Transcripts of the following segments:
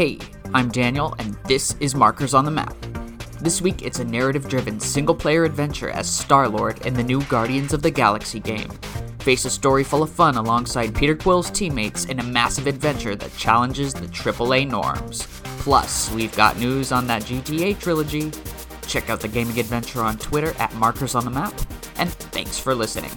Hey, I'm Daniel, and this is Markers on the Map. This week, it's a narrative driven single player adventure as Star Lord in the new Guardians of the Galaxy game. Face a story full of fun alongside Peter Quill's teammates in a massive adventure that challenges the AAA norms. Plus, we've got news on that GTA trilogy. Check out the gaming adventure on Twitter at Markers on the Map, and thanks for listening.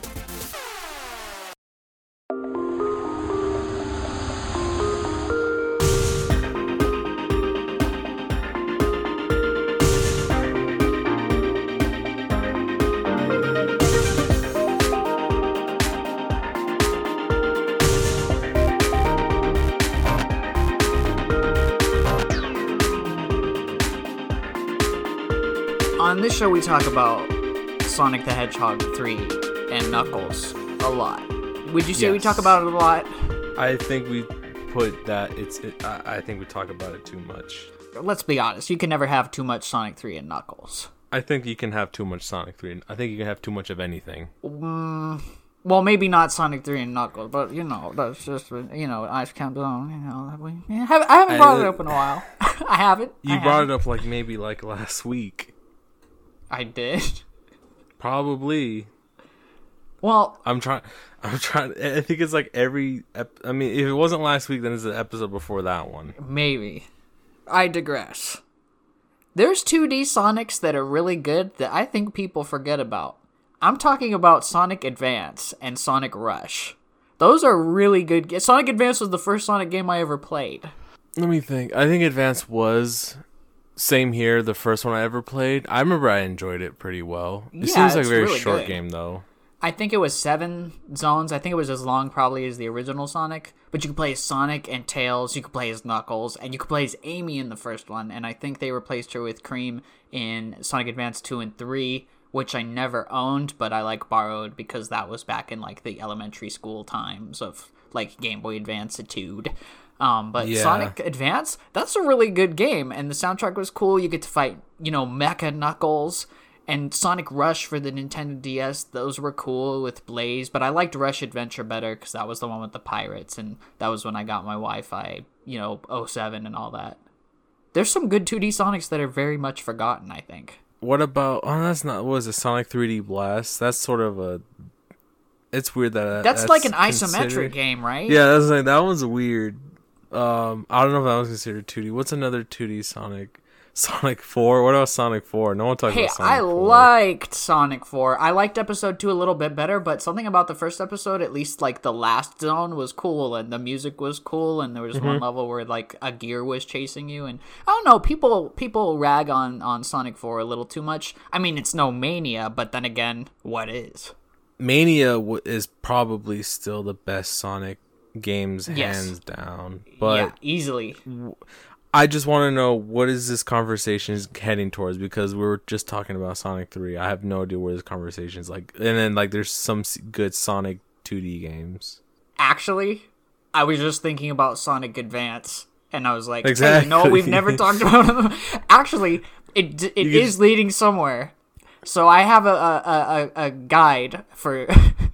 Show, we talk about Sonic the Hedgehog 3 and Knuckles a lot. Would you say we talk about it a lot? I think we put that it's. It, I I think we talk about it too much. Let's be honest, you can never have too much Sonic 3 and Knuckles. I think you can have too much Sonic Three. I think you can have too much of anything. Mm, well, maybe not Sonic 3 and Knuckles, but you know, that's just, you know, Ice Cap Zone, you know. We, yeah, I haven't brought it up in a while. I haven't. You brought it up like maybe like last week. I did. Probably. Well, I'm trying. I'm trying. I think it's like every. Ep- I mean, if it wasn't last week, then it's the episode before that one. maybe. I digress. There's 2D Sonics that are really good that I think people forget about. I'm talking about Sonic Advance and Sonic Rush. Those are really good. Sonic Advance was the first Sonic game I ever played. Let me think. I think Advance was same here. The first one I ever played. I remember I enjoyed it pretty well. It Yeah, seems like a very really short good. game though. I think it was seven zones. I think it was as long probably as the original Sonic. But you could play as Sonic and Tails. You could play as Knuckles, and you could play as Amy in the first one. And I think they replaced her with Cream in Sonic Advance two and three, which I never owned, but I like borrowed because that was back in like the elementary school times of like Game Boy Advancitude. Um, but Yeah. Sonic Advance, that's a really good game, and the soundtrack was cool. You get to fight, you know, Mecha Knuckles and Sonic Rush for the Nintendo DS. Those were cool with Blaze, but I liked Rush Adventure better because that was the one with the pirates, and that was when I got my Wi-Fi, you know, 07 and all that. There's some good 2D Sonics that are very much forgotten. I think. What about? Oh, that's not. What was it? Sonic 3D Blast. That's sort of a. It's weird that That's, like an isometric game, right? Yeah, that's like that one's weird. Um, I don't know if that was considered 2D. What's another 2D Sonic? Sonic 4. What about Sonic 4? No one talks Hey, about Sonic I 4. liked Sonic 4. I liked episode 2 a little bit better, but something about the first episode, at least like the last zone was cool and the music was cool and there was one Mm-hmm. level where like a gear was chasing you and I don't know, people people rag on on Sonic 4 a little too much. I mean, it's no mania, but then again, what is? Mania w- is probably still the best Sonic games, Yes. hands down. But yeah, easily. I just want to know what is this conversation is heading towards because we were just talking about Sonic 3. I have no idea where this conversation is like. And then like there's some good Sonic 2D games. Actually, I was just thinking about Sonic Advance, and I was like, exactly. no, Exactly. we've never talked about them. Actually, it it is leading somewhere. So I have a a, a, a guide for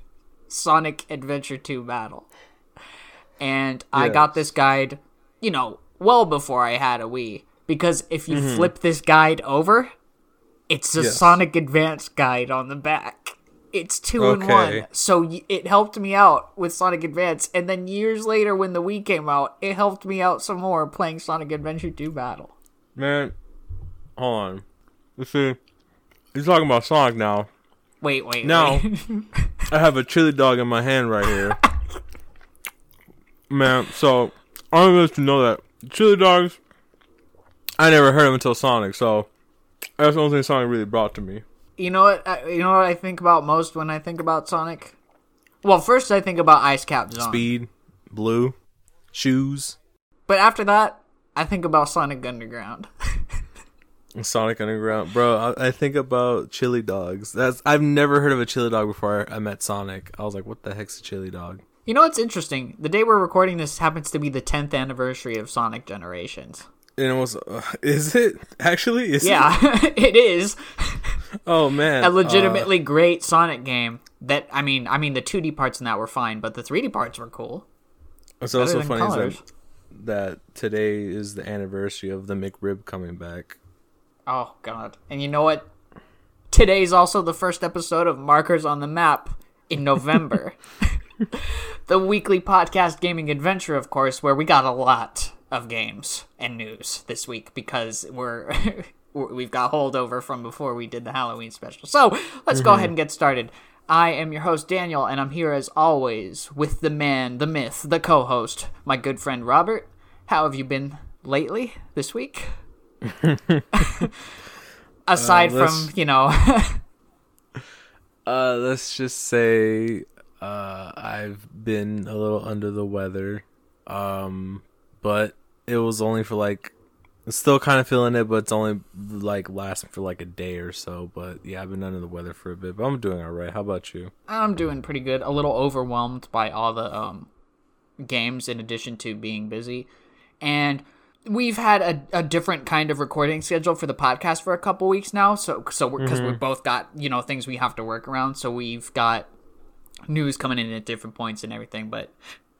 Sonic Adventure 2 Battle, and I got this guide, you know, well before I had a Wii. Because if you Mm-hmm. flip this guide over, it's a Yes. Sonic Advance guide on the back. It's two in one. So y- it helped me out with Sonic Advance. And then years later, when the Wii came out, it helped me out some more playing Sonic Adventure 2 Battle. Man, hold on. Let's see. You're talking about Sonic now. Wait, wait, No. wait. I have a chili dog in my hand right here. Man, so I want to let you know that chili dogs, I never heard of until Sonic, so that's the only thing Sonic really brought to me. you know what? I, you know what I think about most when I think about Sonic. Well, first I think about Ice Cap Zone. Speed, blue, shoes, But after that, I think about Sonic Underground. Sonic Underground, bro. I, I think about chili dogs. That's I've never heard of a chili dog before I met Sonic. I was like, what the heck's a chili dog? You know what's interesting? The day we're recording this happens to be the 10th anniversary of Sonic Generations. And it was, uh, is it actually? Is Yeah, it is Oh man, a legitimately great Sonic game. That I mean, I mean the 2D parts in that were fine, but the 3D parts were cool. Uh, it's also funny is that that today is the anniversary of the McRib coming back. Oh God! And you know what? Today's also the first episode of Markers on the Map in November. the weekly podcast gaming adventure, of course, where we got a lot of games and news this week because we're we've got holdover from before we did the Halloween special. So let's go ahead and get started. I am your host Daniel, and I'm here as always with the man, the myth, the co-host, my good friend Robert. How have you been lately this week? Aside Uh, from you know, Uh, let's just say uh, I've been a little under the weather, um, but it was only for like, still kind of feeling it, but it's only like lasting for like a day or so. But yeah, I've been under the weather for a bit, but I'm doing all right. How about you? I'm doing pretty good. A little overwhelmed by all the um, games in addition to being busy. And we've had a, a different kind of recording schedule for the podcast for a couple weeks now. So, so because we've both got, you know, things we have to work around. So we've got news coming in at different points and everything. But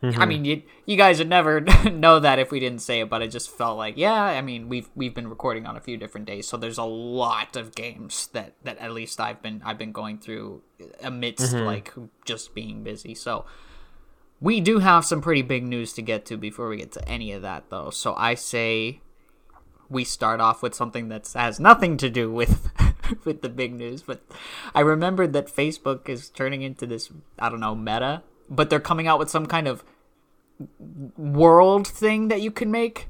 I mm-hmm. mean, you, you guys would never know that if we didn't say it, but it just felt like, yeah, I mean, we've, we've been recording on a few different days. So there's a lot of games that, that at least I've been, I've been going through amidst mm-hmm. like just being busy. So, we do have some pretty big news to get to before we get to any of that, though. So I say we start off with something that has nothing to do with with the big news. But I remembered that Facebook is turning into this I don't know meta, but they're coming out with some kind of world thing that you can make.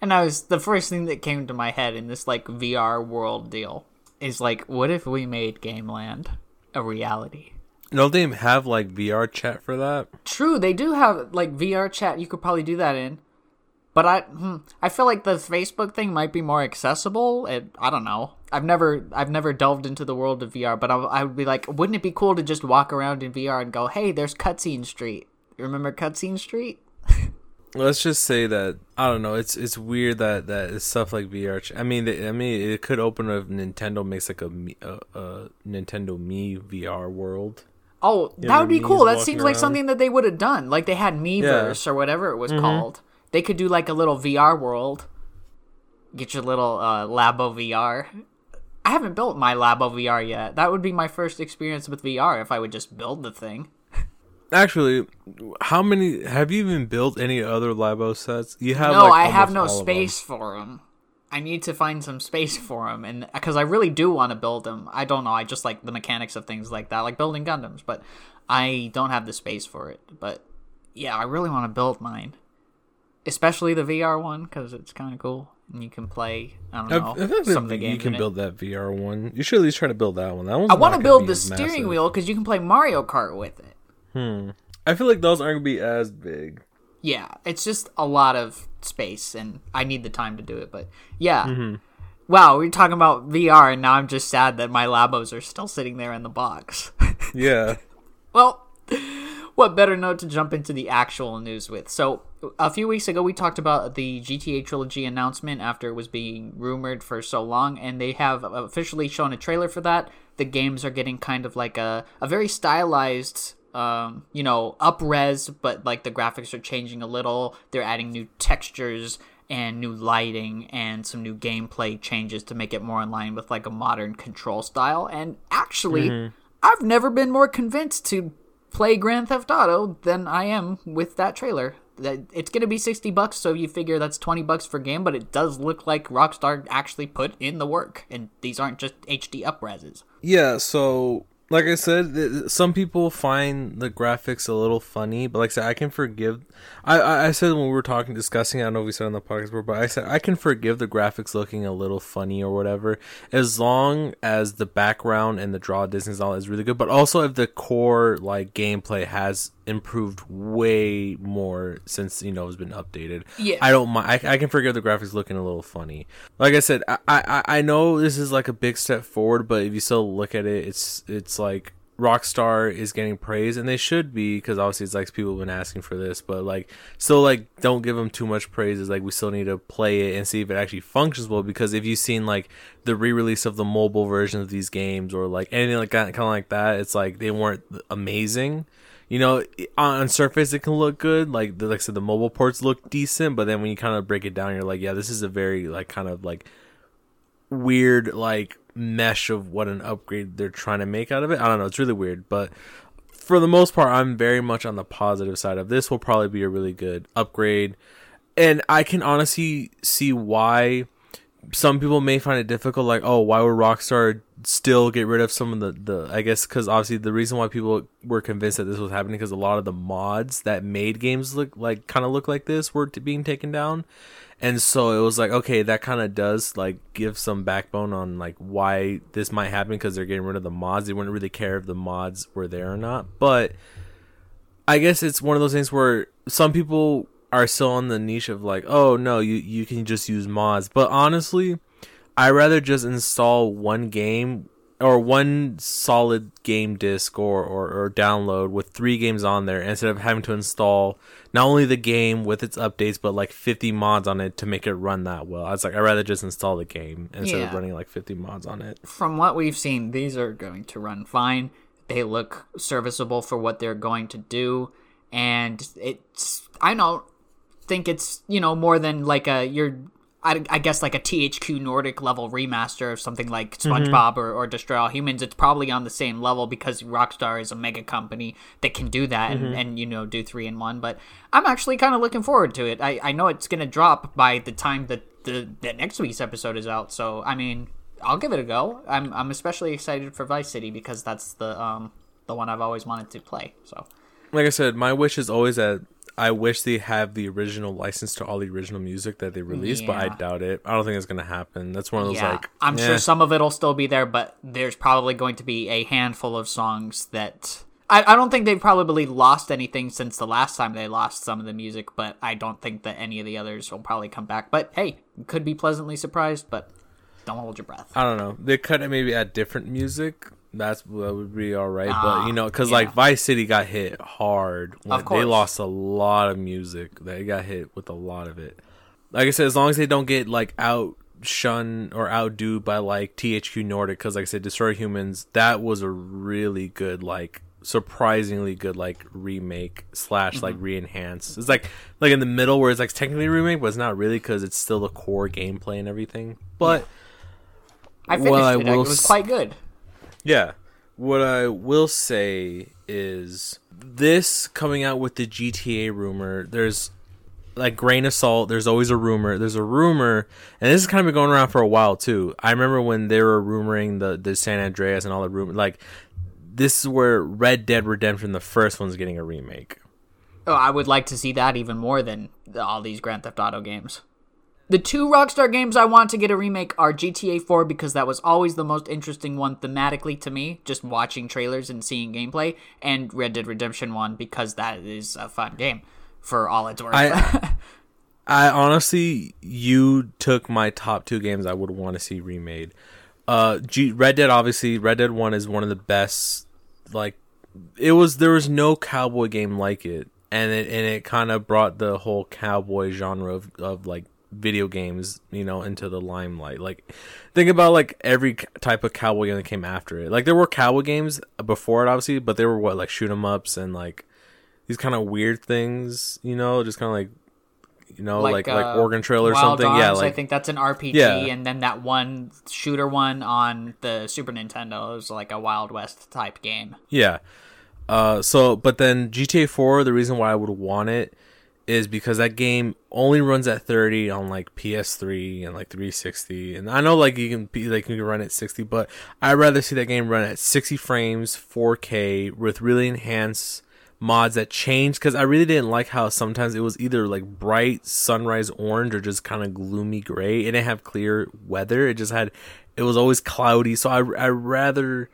And I was the first thing that came to my head in this like VR world deal is like, what if we made Gameland a reality? Don't they have like VR chat for that? True, they do have like VR chat. You could probably do that in, but I hmm, I feel like the Facebook thing might be more accessible. It, I don't know. I've never I've never delved into the world of VR, but I, I would be like, wouldn't it be cool to just walk around in VR and go, hey, there's Cutscene Street. Remember Cutscene Street? Let's just say that I don't know. It's it's weird that that stuff like VR. I mean, the, I mean, it could open if Nintendo makes like a, a, a Nintendo Mii VR world. Oh, Yeah, that would be cool. That walking seems like something that they would have done. Like they had Miiverse or whatever it was called. They could do like a little VR world. Get your little uh, Labo VR. I haven't built my Labo VR yet. That would be my first experience with VR if I would just build the thing. Actually, how many have you even built any other Labo sets? You have no, like, I have no space for them. I need to find some space for them, and because I really do want to build them. I don't know. I just like the mechanics of things like that, like building Gundams, but I don't have the space for it. But yeah, I really want to build mine, especially the VR one because it's kind of cool and you can play. I don't know I think some of the games. you can in it. build that VR one. You should at least try to build that one. That one's I want to build the steering massive. wheel because you can play Mario Kart with it. Hmm. I feel like those aren't gonna be as big. Yeah, it's just a lot of space, and I need the time to do it. But yeah, Mm-hmm. wow, we're talking about VR, and now I'm just sad that my Labos are still sitting there in the box. Yeah. well, what better note to jump into the actual news with? So, a few weeks ago, we talked about the GTA trilogy announcement after it was being rumored for so long, and they have officially shown a trailer for that. The games are getting kind of like a, a very stylized, um, you know, up res, but like the graphics are changing a little. They're adding new textures and new lighting and some new gameplay changes to make it more in line with like a modern control style. And actually, I've never been more convinced to play Grand Theft Auto than I am with that trailer. It's gonna be sixty bucks, so you figure that's twenty bucks for game, but it does look like Rockstar actually put in the work, and these aren't just HD upreses. Yeah, so like I said, some people find the graphics a little funny, but like I said, I can forgive. I, I said when we were talking, discussing, I don't know if we said on the podcast before, but I said I can forgive the graphics looking a little funny or whatever, as long as the background and the draw distance all is really good. But also if the core like gameplay has improved way more since you know it's been updated. Yeah. I don't mind. I, I can forgive the graphics looking a little funny. Like I said, I, I I know this is like a big step forward, but if you still look at it, it's it's like Rockstar is getting praise, and they should be because obviously it's like people have been asking for this, but like still like don't give them too much praise. Is like we still need to play it and see if it actually functions well. Because if you've seen like the re-release of the mobile version of these games or like anything like that, kind of like that, it's like they weren't amazing you know, on, surface it can look good. Like the, like I said, the mobile ports look decent, but then when you kind of break it down, you're like, yeah, this is a very like kind of like weird like mesh of what an upgrade they're trying to make out of it. I don't know, it's really weird, but for the most part, I'm very much on the positive side of this. Will probably be a really good upgrade, and I can honestly see why some people may find it difficult. Like, oh, why would Rockstar still get rid of some of the the? I guess because obviously the reason why people were convinced that this was happening because a lot of the mods that made games look like kind of look like this were t- being taken down, and so it was like okay, that kind of does like give some backbone on like why this might happen because they're getting rid of the mods. They wouldn't really care if the mods were there or not, but. I guess it's one of those things where some people are still on the niche of like, oh no, you you can just use mods. But honestly, I rather just install one game or one solid game disc or, or, or download with three games on there instead of having to install not only the game with its updates but like 50 mods on it to make it run that well. I was like, I'd rather just install the game instead of running like 50 mods on it. From what we've seen, these are going to run fine. They look serviceable for what they're going to do, and it's I don't think it's you know more than like a you're I, I guess like a THQ Nordic level remaster of something like SpongeBob or, or Destroy All Humans. It's probably on the same level because Rockstar is a mega company that can do that and, and you know do three in one. But I'm actually kind of looking forward to it. I, I know it's gonna drop by the time that the that next week's episode is out. So I mean, I'll give it a go. I'm I'm especially excited for Vice City because that's the um the one I've always wanted to play. So Like I said, my wish is always that I wish they have the original license to all the original music that they release, but I doubt it. I don't think it's gonna happen. That's one of those yeah, like I'm eh. sure some of it'll still be there, but there's probably going to be a handful of songs that I, I don't think they've probably lost anything since the last time they lost some of the music, but I don't think that any of the others will probably come back. But hey, could be pleasantly surprised, but don't hold your breath. I don't know. They could maybe add different music. That's that would be all right, Ah, but you know, because yeah. like Vice City got hit hard. When Of course. They lost a lot of music. They got hit with a lot of it. Like I said, as long as they don't get like outshun or outdo by like THQ Nordic, because like I said, Destroy Humans, that was a really good like surprisingly good like remake slash like Mm-hmm. re-enhance it's like like in the middle where it's like technically a remake but it's not really because it's still the core gameplay and everything but I finished Well, I it. will It was quite good. Yeah. What I will say is this coming out with the GTA rumor, there's like grain of salt, there's always a rumor. There's a rumor and this has kind of been going around for a while too. I remember when they were rumoring the, the San Andreas and all the rumor like this is where Red Dead Redemption the first one's getting a remake. Oh, I would like to see that even more than all these Grand Theft Auto games. The two Rockstar games I want to get a remake are GTA 4 because that was always the most interesting one thematically to me, just watching trailers and seeing gameplay, and Red Dead Redemption 1 because that is a fun game for all it's worth. I- I honestly, you took my top two games I would want to see remade. Uh, G- Red Dead obviously, Red Dead One is one of the best. Like, it was there was no cowboy game like it, and it and it kind of brought the whole cowboy genre of of like video games, you know, into the limelight. Like, think about like every type of cowboy game that came after it. Like, there were cowboy games before it, obviously, but they were what like shoot 'em ups and like these kind of weird things, you know, just kind of like you know, like like, uh, Oregon Trail or Wild something. yeah, like I think that's an RPG, Yeah. and then that one shooter one on the Super Nintendo is like a Wild West type game. yeah. Uh, so but then GTA 4, the reason why I would want it is because that game only runs at 30 on like PS3 and like 360, and I know like you can be like you can run at 60, but I'd rather see that game run at 60 frames, 4K with really enhanced mods that change because I really didn't like how sometimes it was either like bright sunrise orange or just kind of gloomy gray. It didn't have clear weather. It just had it was always cloudy. So I I rather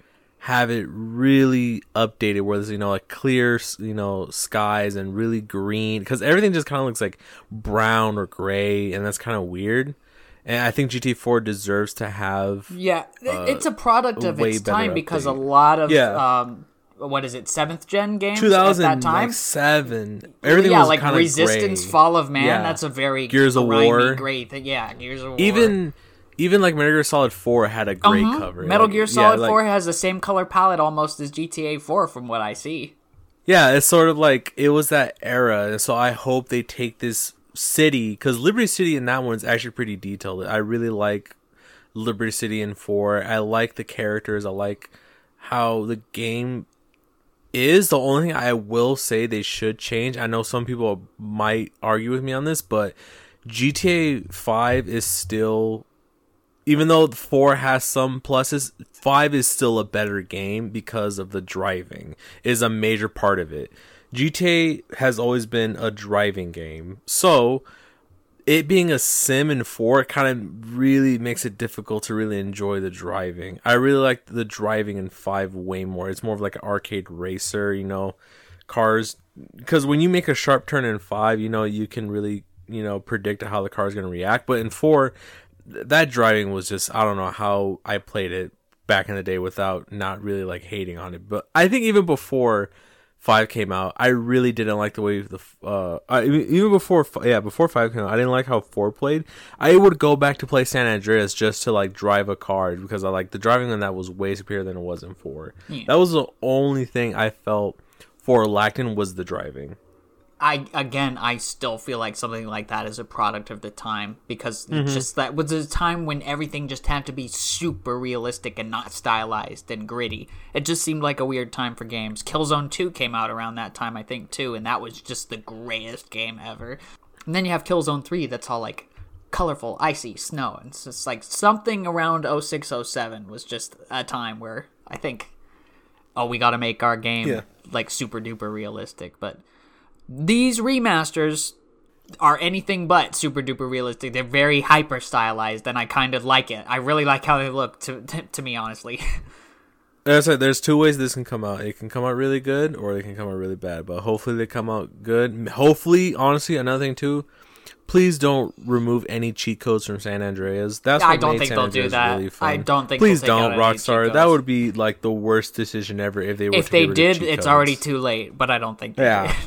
have it really updated where there's you know like clear you know skies and really green because everything just kind of looks like brown or gray and that's kind of weird. And I think GT4 deserves to have Yeah, it- it's a product of its time because a lot of Yeah. um, what is it, seventh gen games at that time? 2007. Everything yeah, was like kind of Resistance, gray. Fall of Man. Yeah. That's a very Gears of War. great thing. Yeah, Gears of War. even even like Metal Gear Solid 4 had a great Mhm. cover. Metal Like, Gear yeah, Solid like- 4 has the same color palette almost as GTA 4 from what I see. Yeah, it's sort of like it was that era, and so I hope they take this city because Liberty City in that one is actually pretty detailed. I really like Liberty City in four. I like the characters. I like how the game is. The only thing I will say they should change. I know some people might argue with me on this, but GTA Five is still even though four has some pluses, five is still a better game because of the driving is a major part of it. GTA has always been a driving game, so it being a sim in four kind of really makes it difficult to really enjoy the driving. I really like the driving in five way more. It's more of like an arcade racer, you know, cars. Because when you make a sharp turn in five, you know you can really you know predict how the car is going to react. But in four, that driving was just I don't know how I played it back in the day without not really like hating on it. But I think even before five came out, I really didn't like the way the uh I, even before yeah before five came out, I didn't like how four played. I would go back to play San Andreas just to like drive a car because I like the driving on that was way superior than it was in four. Yeah. That was the only thing I felt four lacked in was the driving. I again, I still feel like something like that is a product of the time because mm-hmm. just that was a time when everything just had to be super realistic and not stylized and gritty. It just seemed like a weird time for games. Killzone Two came out around that time, I think, too, and that was just the greatest game ever. And then you have Killzone Three, that's all like colorful, icy snow, and it's just like something around 0607 was just a time where I think, oh, we got to make our game yeah. like super duper realistic, but these remasters are anything but super duper realistic. They're very hyper stylized, and I kind of like it. I really like how they look. To to, to me, honestly. I said, there's two ways this can come out. It can come out really good, or they can come out really bad. But hopefully, they come out good. Hopefully, honestly, another thing too. Please don't remove any cheat codes from San Andreas. That's what I don't think San they'll Andreas do that. Really fun. I don't think. Please don't, Rockstar. That would be like the worst decision ever if they were. If they did, it's codes. already too late. But I don't think. yeah.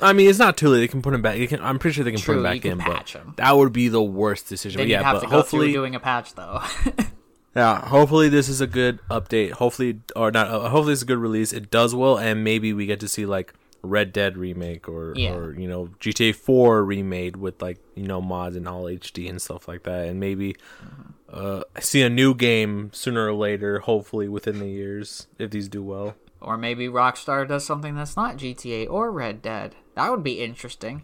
I mean, it's not too late. They can put him back. Can, I'm pretty sure they can True, put him back in, but him. that would be the worst decision. Then but yeah, have but to hopefully doing a patch though. yeah, hopefully this is a good update. Hopefully, or not. Uh, hopefully it's a good release. It does well, and maybe we get to see like Red Dead remake or yeah. or you know GTA 4 remade with like you know mods and all HD and stuff like that, and maybe. Mm-hmm. Uh, see a new game sooner or later, hopefully within the years, if these do well. Or maybe Rockstar does something that's not GTA or Red Dead. That would be interesting.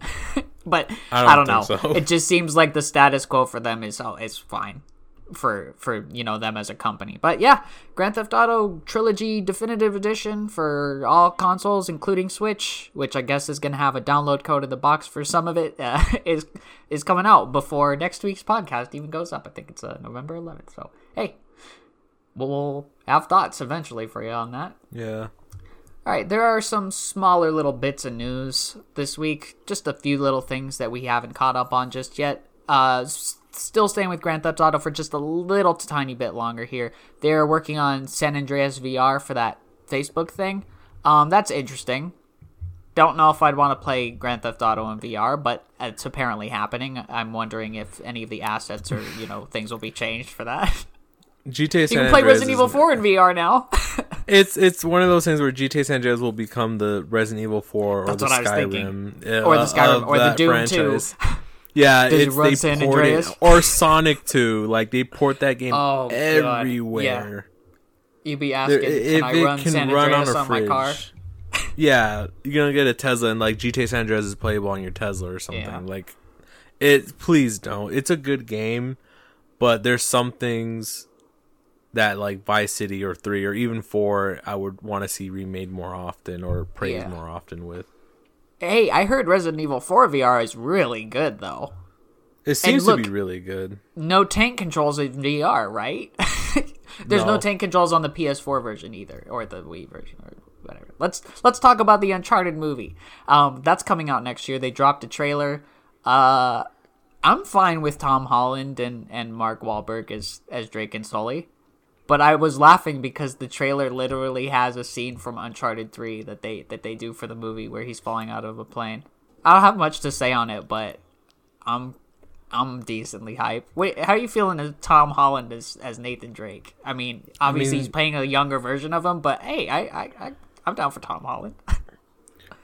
but I don't, I don't know. So. It just seems like the status quo for them is oh, it's fine for for you know them as a company. But yeah, Grand Theft Auto Trilogy Definitive Edition for all consoles, including Switch, which I guess is going to have a download code in the box for some of it, uh, is is coming out before next week's podcast even goes up. I think it's uh, November 11th. So hey, we'll have thoughts eventually for you on that. Yeah. All right, there are some smaller little bits of news this week. Just a few little things that we haven't caught up on just yet. Uh, still staying with Grand Theft Auto for just a little tiny bit longer here. They're working on San Andreas VR for that Facebook thing. Um, that's interesting. Don't know if I'd want to play Grand Theft Auto in VR, but it's apparently happening. I'm wondering if any of the assets or you know things will be changed for that. GTA San You can play Resident Evil 4 in VR now. it's it's one of those things where GTA San Andreas will become the Resident Evil 4 or That's the Skyrim uh, or the Skyrim or the Doom franchise. 2. Yeah, Does it's they San port Andreas? it or Sonic 2. Like they port that game oh, everywhere. Yeah. You'd be asking, there, if I run it can San run on, a on fridge, my car? yeah, you're gonna get a Tesla and like GTA San Andreas is playable on your Tesla or something. Yeah. Like it. Please don't. It's a good game, but there's some things that like Vice City or three or even four, I would want to see remade more often or praised yeah. more often with. Hey, I heard Resident Evil 4 VR is really good though. It seems look, to be really good. No tank controls in VR, right? There's no. no. tank controls on the PS4 version either, or the Wii version, or whatever. Let's let's talk about the Uncharted movie. Um, that's coming out next year. They dropped a trailer. Uh, I'm fine with Tom Holland and, and Mark Wahlberg as as Drake and Sully. But I was laughing because the trailer literally has a scene from Uncharted 3 that they that they do for the movie where he's falling out of a plane. I don't have much to say on it, but I'm I'm decently hyped. Wait, how are you feeling as Tom Holland as, as Nathan Drake? I mean, obviously I mean, he's playing a younger version of him, but hey, I I, I I'm down for Tom Holland.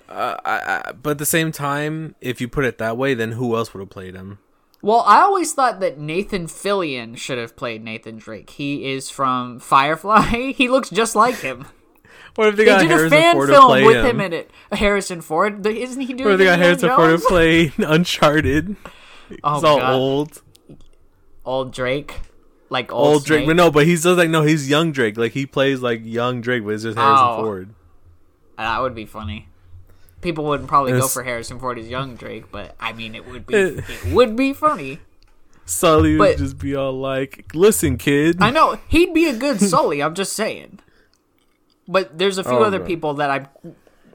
Uh, I, I, but at the same time, if you put it that way, then who else would have played him? Well, I always thought that Nathan Fillion should have played Nathan Drake. He is from Firefly. he looks just like him. What if they, They got did Harrison a fan Ford film play with him? him in it. Harrison Ford. Isn't he doing? What if they got Harrison Ford to play Uncharted? Oh, all God. old, Old Drake, like old, old Drake. But no, but he's just like no, he's young Drake. Like he plays like young Drake, but it's just Harrison Oh. Ford. That would be funny. People wouldn't probably go for Harrison Ford as young Drake, but I mean, it would be It- it would be funny. Sully But- would just be all like, "Listen, kid." I know he'd be a good Sully. I'm just saying. But there's a few Oh, other man. people that I,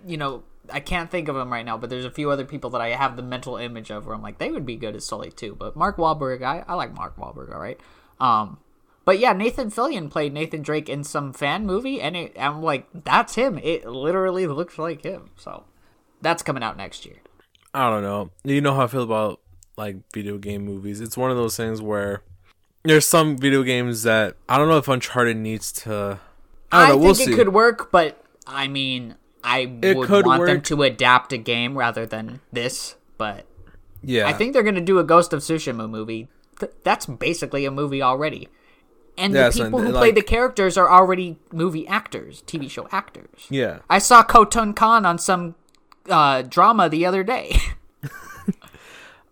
you know, I can't think of them right now. But there's a few other people that I have the mental image of where I'm like they would be good as Sully too. But Mark Wahlberg, I, I like Mark Wahlberg, all right. Um, but yeah, Nathan Fillion played Nathan Drake in some fan movie, and it, I'm like, that's him. It literally looks like him. So that's coming out next year. I don't know. You know how I feel about like video game movies. It's one of those things where there's some video games that I don't know if Uncharted needs to. I I, don't know. We'll think see. it could work, but I mean, I It would want them to adapt a game rather than this. But yeah, I think they're going to do a Ghost of Tsushima movie. Th- that's basically a movie already. And Yeah, the so, people who like- play the characters are already movie actors, TV show actors. Yeah, I saw Khotun Khan on some uh, drama the other day.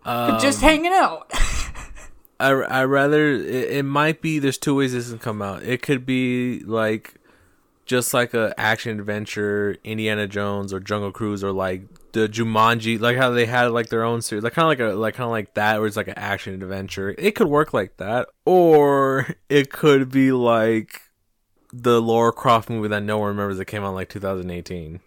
Um, Just hanging out. I I rather it, it might be. There's two ways this can come out. It could be like just like a action adventure, Indiana Jones or Jungle Cruise or like the Jumanji, like how they had like their own series, like kind of like a like kind of like that, where it's like an action adventure. It could work like that, or it could be like the Lara Croft movie that no one remembers that came out like 2018.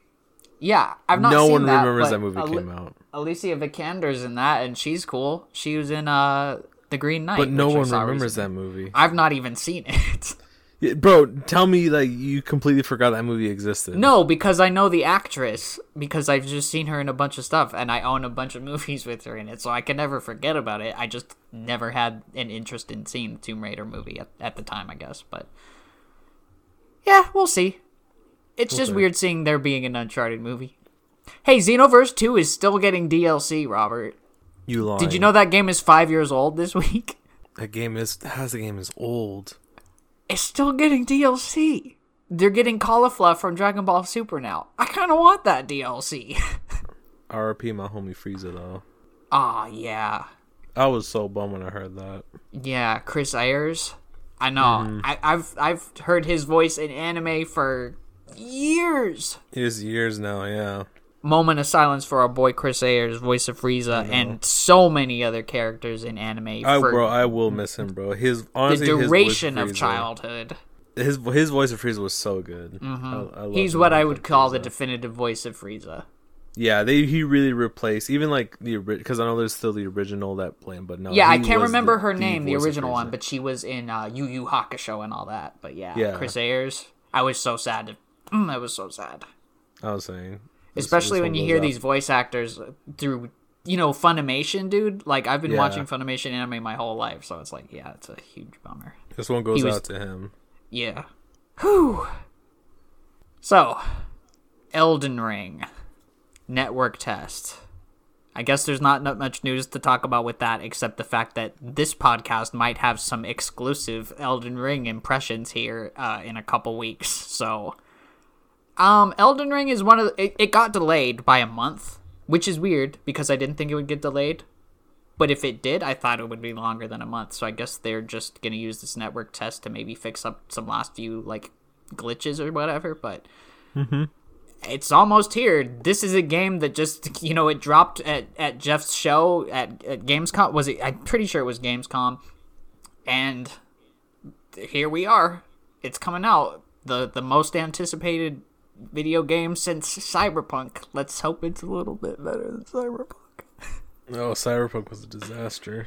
Yeah, I've not no one that, remembers that movie Ali- came out, Alicia Vikander's in that, and she's cool. She was in uh The Green Knight. but no one remembers recently. that movie. I've not even seen it. Yeah, Bro, tell me like you completely forgot that movie existed. no, because I know the actress because I've just seen her in a bunch of stuff, and I own a bunch of movies with her in it, so I can never forget about it. I just never had an interest in seeing the Tomb Raider movie at, at the time, I guess. But yeah, we'll see. It's just weird seeing there being an Uncharted movie. Hey, Xenoverse 2 is still getting DLC, Robert. you lying. Did you know that game is five years old this week? that game is? How's the game is old? It's still getting DLC. They're getting Caulifla from Dragon Ball Super now. I kind of want that DLC. RP my homie Frieza though. Ah, yeah. I was so bummed when I heard that. Yeah, Chris Ayres. I know. Mm-hmm. I, I've I've heard his voice in anime for years. It is years now, yeah. Moment of silence for our boy Chris Ayres, voice of Frieza, and so many other characters in anime I for bro, I will miss him, bro. His the honestly, his voice duration of Frieza- childhood. His his voice of Frieza was so good. I, I Mm-hmm. He's what I would Frieza. call the definitive voice of Frieza. Yeah, they he really replaced even like the because I know there's still the original that playing, but no. Yeah, I can't remember the- her name, the of original one, but she was in uh, Yu Yu Hakusho and all that. But yeah, Yeah. Chris Ayres. I was so sad. To, mm, I was so sad, I was saying, This- especially this when you hear up. these voice actors through, you know, Funimation, dude. Like I've been Yeah. watching Funimation anime my whole life, so it's like, yeah, it's a huge bummer. This one goes was- out to him. Yeah. Whew. So, Elden Ring network test. I guess there's not, not much news to talk about with that except the fact that this podcast might have some exclusive Elden Ring impressions here uh, in a couple weeks. So, um, Elden Ring is one of the, it, it got delayed by a month, which is weird because I didn't think it would get delayed. But if it did, I thought it would be longer than a month. So I guess they're just gonna use this network test to maybe fix up some last few like glitches or whatever. But it's almost here. This is a game that just you know it dropped at, at Geoff's show at, at Gamescom. Was it? I'm pretty sure it was Gamescom, and here we are. It's coming out. the The most anticipated video game since Cyberpunk. Let's hope it's a little bit better than Cyberpunk. Oh, Cyberpunk was a disaster.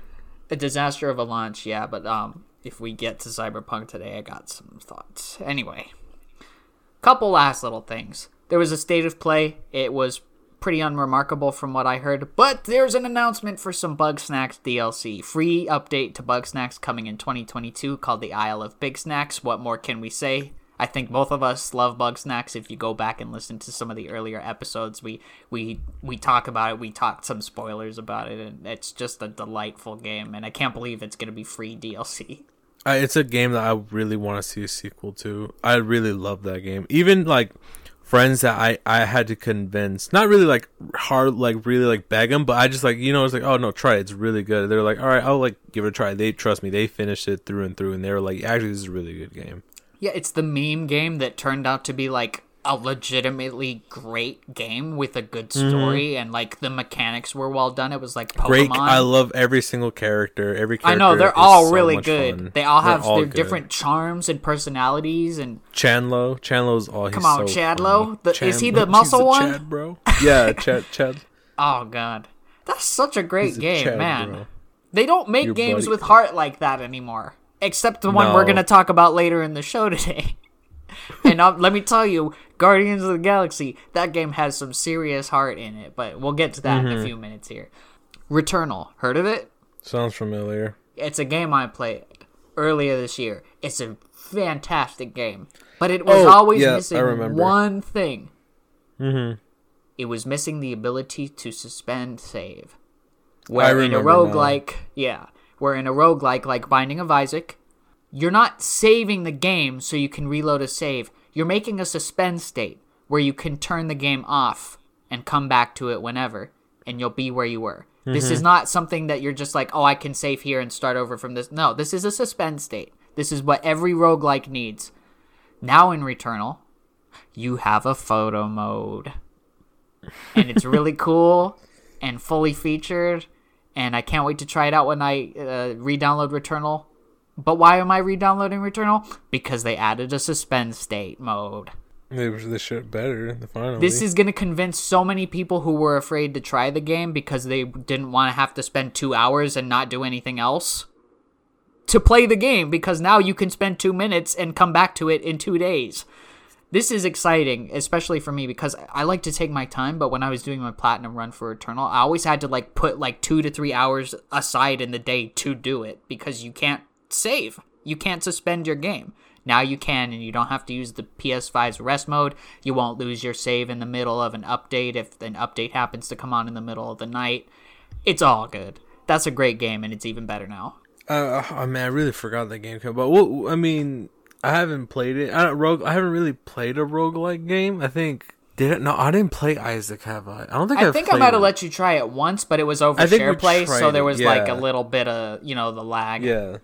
a disaster of a launch, yeah, but um if we get to Cyberpunk today, I got some thoughts. Anyway, couple last little things. There was a state of play. It was pretty unremarkable from what I heard, but there's an announcement for some Bugsnax DLC. Free update to Bugsnax coming in 2022 called the Isle of Bigsnax. What more can we say? I think both of us love Bugsnax. If you go back and listen to some of the earlier episodes, we we we talk about it. We talked some spoilers about it, and it's just a delightful game. And I can't believe it's gonna be free DLC. Uh, it's a game that I really want to see a sequel to. I really love that game. Even like friends that I I had to convince, not really like hard, like really like beg them, but I just like you know it's like oh no, try it. It's really good. They're like all right, I'll like give it a try. They trust me. They finished it through and through, and they were like actually this is a really good game. Yeah, it's the meme game that turned out to be like a legitimately great game with a good mm-hmm. story and like the mechanics were well done. It was like Pokemon. Great. I love every single character. Every character I know they're is all so really good. fun. They all They're have their good. different charms and personalities and Chandlo. Chandlo's all. Come on, so Chadlo? funny. The- is he the muscle He's a one? Chad, bro. Yeah, Chad. Chad. oh god. That's such a great He's a game, Chad, man. bro. They don't make Your games buddy. with heart like that anymore. Except the one we're going to talk about later in the show today. and um, let me tell you, Guardians of the Galaxy, that game has some serious heart in it, but we'll get to that Mm-hmm. in a few minutes here. Returnal, heard of it? Sounds familiar. It's a game I played earlier this year. It's a fantastic game, but it was Oh, always yeah, missing one thing. Mm-hmm. It was missing the ability to suspend save. Where in a roguelike, yeah, where in a roguelike like Binding of Isaac, you're not saving the game so you can reload a save. You're making a suspend state where you can turn the game off and come back to it whenever, and you'll be where you were. This Mm-hmm. is not something that you're just like, oh, I can save here and start over from this. No, this is a suspend state. This is what every roguelike needs. Now in Returnal, you have a photo mode. And it's really cool and fully featured. And I can't wait to try it out when I uh, re download Returnal. But why am I re downloading Returnal? Because they added a suspend state mode. They they should better. Finally, This is going to convince so many people who were afraid to try the game because they didn't want to have to spend two hours and not do anything else to play the game because now you can spend two minutes and come back to it in two days. This is exciting, especially for me because I like to take my time. But when I was doing my platinum run for Returnal, I always had to like put like two to three hours aside in the day to do it because you can't save. You can't suspend your game. Now you can, and you don't have to use the PS5's rest mode. You won't lose your save in the middle of an update if an update happens to come on in the middle of the night. It's all good. That's a great game, and it's even better now. Uh, oh man, I really forgot that game came. But what I mean, I haven't played it. I don't rogue. I haven't really played a roguelike game. I think did it? No, I didn't play Isaac. Have I? I don't think I I've think I might have let you try it once, but it was over share play, so there it, was like a little bit of you know the lag. Yeah,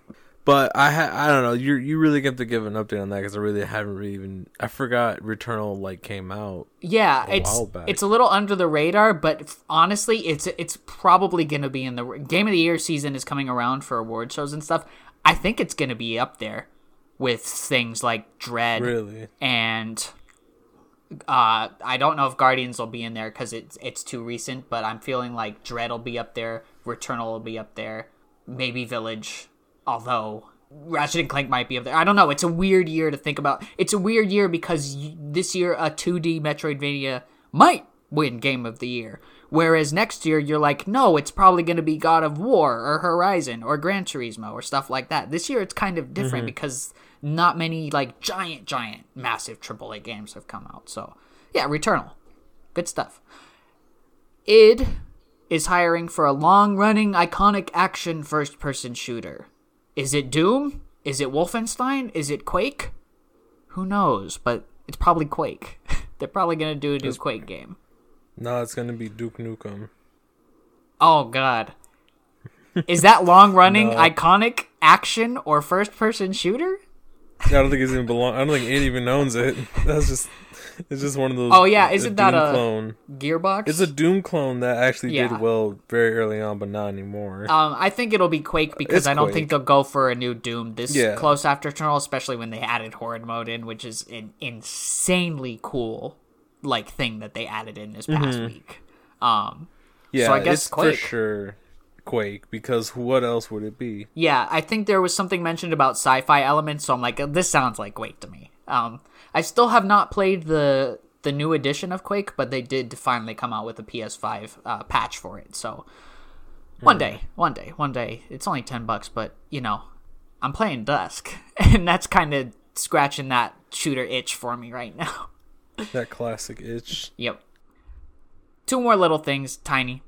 but I ha- I don't know. You you really have to give an update on that because I really haven't really even. I forgot Returnal like came out. Yeah, it's it's a little under the radar, but f- honestly, it's it's probably going to be in the game of the year season is coming around for award shows and stuff. I think it's going to be up there with things like Dread Really? and uh, I don't know if Guardians will be in there because it's it's too recent, but I'm feeling like Dread will be up there, Returnal will be up there, maybe Village, although Ratchet and Clank might be up there. I don't know. It's a weird year to think about. It's a weird year because y- this year a 2D Metroidvania might win Game of the Year, whereas next year you're like, no, it's probably going to be God of War or Horizon or Gran Turismo or stuff like that. This year it's kind of different because not many like giant, giant, massive AAA games have come out. So yeah, Returnal, good stuff. id is hiring for a long-running, iconic action first-person shooter. Is it Doom? Is it Wolfenstein? Is it Quake? Who knows? But it's probably Quake. They're probably gonna do a new Quake game. No, it's gonna be Duke Nukem. Oh God. Is that long-running, No. iconic action or first-person shooter? I don't think it's even belong. I don't think it even owns it. That's just. It's just one of those. Oh, yeah, isn't that Doom a- clone? Gearbox. It's a Doom clone that actually Yeah. did well very early on, but not anymore. Um, I think it'll be Quake because It's I don't Quake. think they'll go for a new Doom this Yeah. close after Eternal, especially when they added Horde mode in, which is an insanely cool like thing that they added in this past Mm-hmm. week. Um, yeah, so I guess it's Quake. for sure Quake because what else would it be? yeah, I think there was something mentioned about sci-fi elements, so I'm like, this sounds like Quake to me. Um, I still have not played the the new edition of Quake, but they did finally come out with a PS5 uh, patch for it. So one day, one day, one day. It's only ten bucks, but you know, I'm playing Dusk, and that's kind of scratching that shooter itch for me right now. That classic itch. Yep. Two more little things, tiny.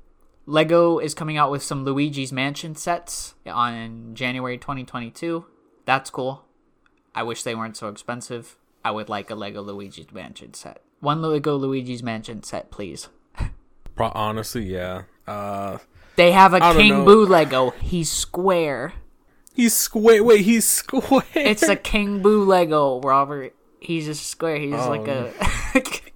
Lego is coming out with some Luigi's Mansion sets on January 2022. That's cool. I wish they weren't so expensive. I would like a Lego Luigi's Mansion set. One Lego Luigi's Mansion set, please. Pro- honestly, yeah. Uh, They have a King. Boo Lego. He's square. he's square. Wait, he's square. It's a King Boo Lego, Robert. He's just square. He's like a.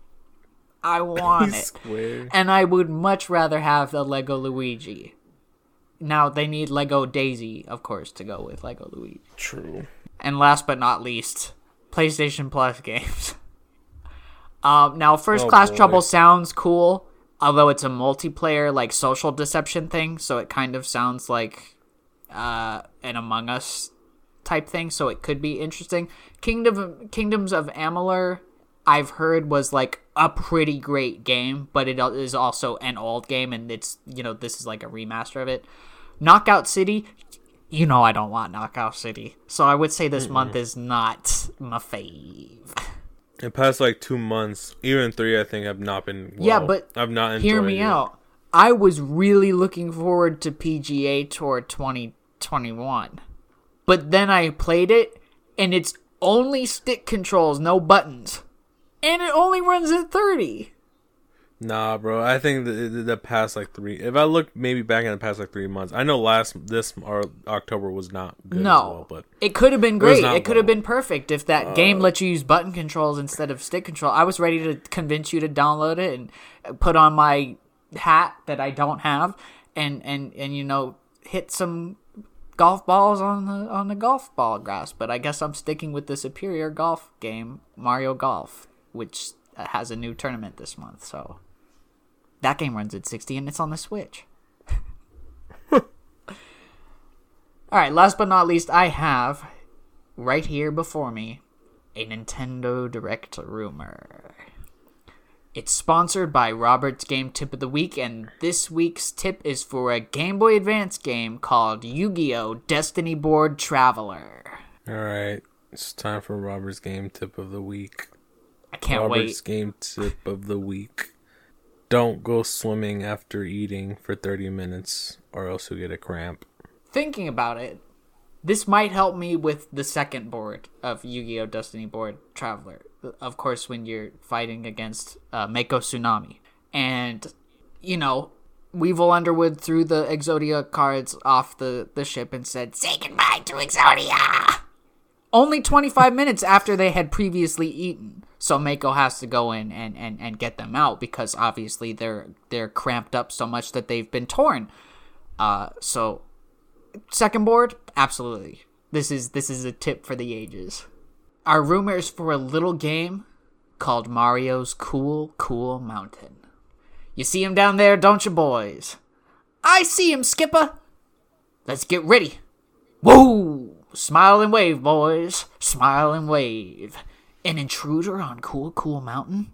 I want it. And I would much rather have the Lego Luigi. Now they need Lego Daisy, of course, to go with Lego Luigi. True. And last but not least, PlayStation Plus games. Um, now, First Oh, Class boy. Trouble sounds cool, although it's a multiplayer like social deception thing, so it kind of sounds like uh, an Among Us type thing. So it could be interesting. Kingdom Kingdoms of Amalur, I've heard was like a pretty great game, but it is also an old game, and it's you know this is like a remaster of it. Knockout City, you know I don't want Knockout City, so I would say this month is not my fave. In past like two months, even three, I think have not been. Yeah, but I've not. Hear me it. out. I was really looking forward to PGA Tour 2021. But then I played it and it's only stick controls, no buttons. And it only runs at 30. Nah, bro. I think the, the, the past like three. If I look maybe back in the past like three months, I know last this or October was not good. No. as well, but It could have been great. not It could have been perfect if that uh, game let you use button controls instead of stick control. I was ready to convince you to download it and put on my hat that I don't have and and and you know hit some golf balls on the on the golf ball grass, but I guess I'm sticking with the superior golf game, Mario Golf, which uh, has a new tournament this month, so that game runs at 60 and it's on the Switch. All right, last but not least, I have right here before me a Nintendo Direct rumor. It's sponsored by Robert's Game Tip of the Week, and this week's tip is for a Game Boy Advance game called Yu Gi Oh! Destiny Board Traveler. all right. It's time for Robert's game tip of the week. I can't Robert's wait. game tip of the week. Don't go swimming after eating for 30 minutes or else you'll get a cramp. Thinking about it, this might help me with the second board of Yu Gi Oh! Destiny Board Traveler. Of course, when you're fighting against uh, Mako Tsunami. And, you know, Weevil Underwood threw the Exodia cards off the, the ship and said, Say goodbye to Exodia! Only 25 minutes after they had previously eaten. So Mako has to go in and, and, and get them out because obviously they're they're cramped up so much that they've been torn. Uh, so second board, absolutely. This is this is a tip for the ages. Our rumors for a little game called Mario's Cool Cool Mountain. You see him down there, don't you, boys? I see him, Skipper. Let's get ready. Whoa! Smile and wave, boys. Smile and wave. An intruder on Cool Cool Mountain?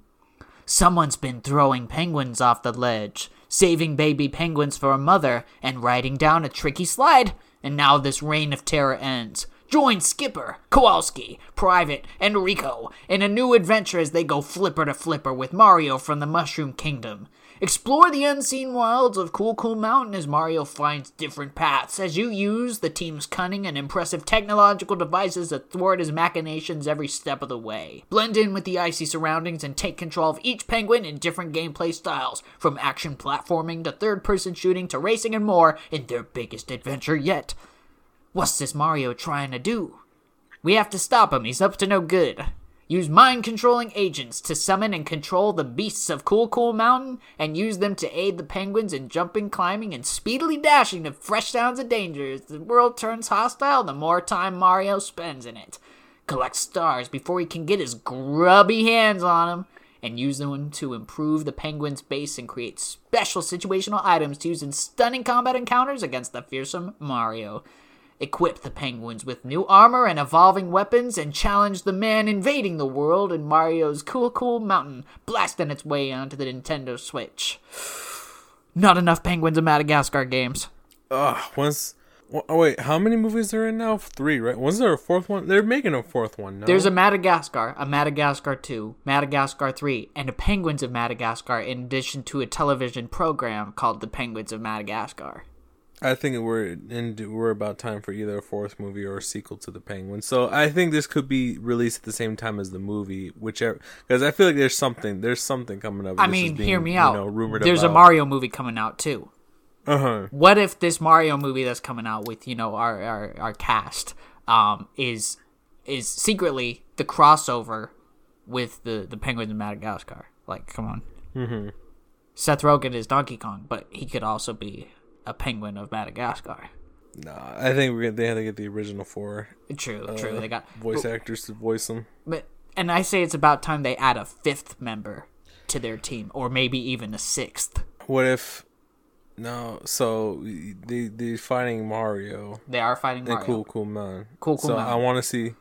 Someone's been throwing penguins off the ledge, saving baby penguins for a mother, and riding down a tricky slide. And now this reign of terror ends. Join Skipper, Kowalski, Private, and Rico in a new adventure as they go flipper to flipper with Mario from the Mushroom Kingdom. Explore the unseen wilds of Cool Cool Mountain as Mario finds different paths as you use the team's cunning and impressive technological devices to thwart his machinations every step of the way. Blend in with the icy surroundings and take control of each penguin in different gameplay styles, from action platforming to third person shooting to racing and more in their biggest adventure yet. What's this Mario trying to do? We have to stop him. He's up to no good. Use mind controlling agents to summon and control the beasts of Cool Cool Mountain and use them to aid the penguins in jumping, climbing, and speedily dashing to fresh sounds of danger. As the world turns hostile, the more time Mario spends in it. Collect stars before he can get his grubby hands on them and use them to improve the penguin's base and create special situational items to use in stunning combat encounters against the fearsome Mario. Equip the penguins with new armor and evolving weapons and challenge the man invading the world in Mario's Cool Cool Mountain, blasting its way onto the Nintendo Switch. Not enough penguins in Madagascar games. Ugh, Wha- Oh wait, how many movies are in now? Three, right? Was there a fourth one? They're making a fourth one. No? There's a Madagascar, a Madagascar 2, Madagascar 3, and a Penguins of Madagascar in addition to a television program called The Penguins of Madagascar. I think we're in. We're about time for either a fourth movie or a sequel to the Penguin. So I think this could be released at the same time as the movie, whichever. Because I feel like there's something. There's something coming up. I This mean, being, hear me you out. know, rumored There's a. Mario movie coming out too. Uh huh. What if this Mario movie that's coming out with, you know, our our, our cast um is is secretly the crossover with the the Penguins of Madagascar? Like, come on. Mm-hmm. Seth Rogen is Donkey Kong, but he could also be a penguin of Madagascar. Nah, I think we're gonna, they have to get the original four True, uh, true. They got voice actors to voice them. But and I say it's about time they add a fifth member to their team, or maybe even a sixth. What if? No, so they they fighting Mario. They are fighting Mario. Cool Cool Man. Cool Cool so Man. I want to see.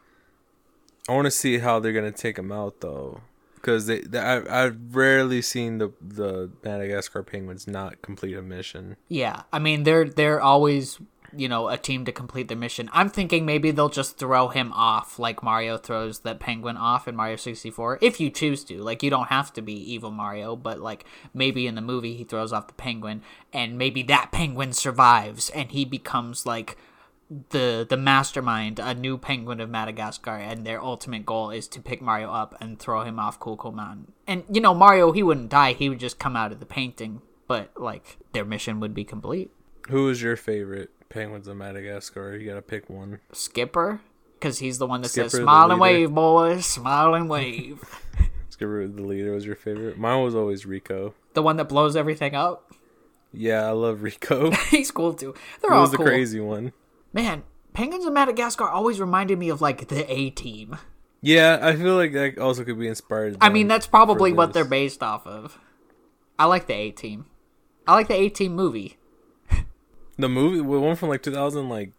I want to see how they're gonna take him out though, because they, they I I've rarely seen the the Madagascar penguins not complete a mission. Yeah, I mean they're they're always you know a team to complete their mission. I'm thinking maybe they'll just throw him off like Mario throws that penguin off in Mario 64 if you choose to. Like you don't have to be evil Mario, but like maybe in the movie he throws off the penguin and maybe that penguin survives and he becomes like the the mastermind, a new penguin of Madagascar, and their ultimate goal is to pick Mario up and throw him off Cool Cool Mountain. And you know, Mario he wouldn't die; he would just come out of the painting. But like their mission would be complete. Who is your favorite penguins of Madagascar? You gotta pick one. Skipper, because he's the one that says Skipper, the "Smile and wave, boys, smile and wave." Skipper, the leader, was your favorite. Mine was always Rico. the one that blows everything up. Yeah, I love Rico. he's cool too. They're Who all was the crazy one? Man, penguins of Madagascar always reminded me of like the A Team. Yeah, I feel like that also could be inspired. I mean, that's probably what they're based off of. I like the A Team. I like the A Team movie. The movie, the one from like 2000, like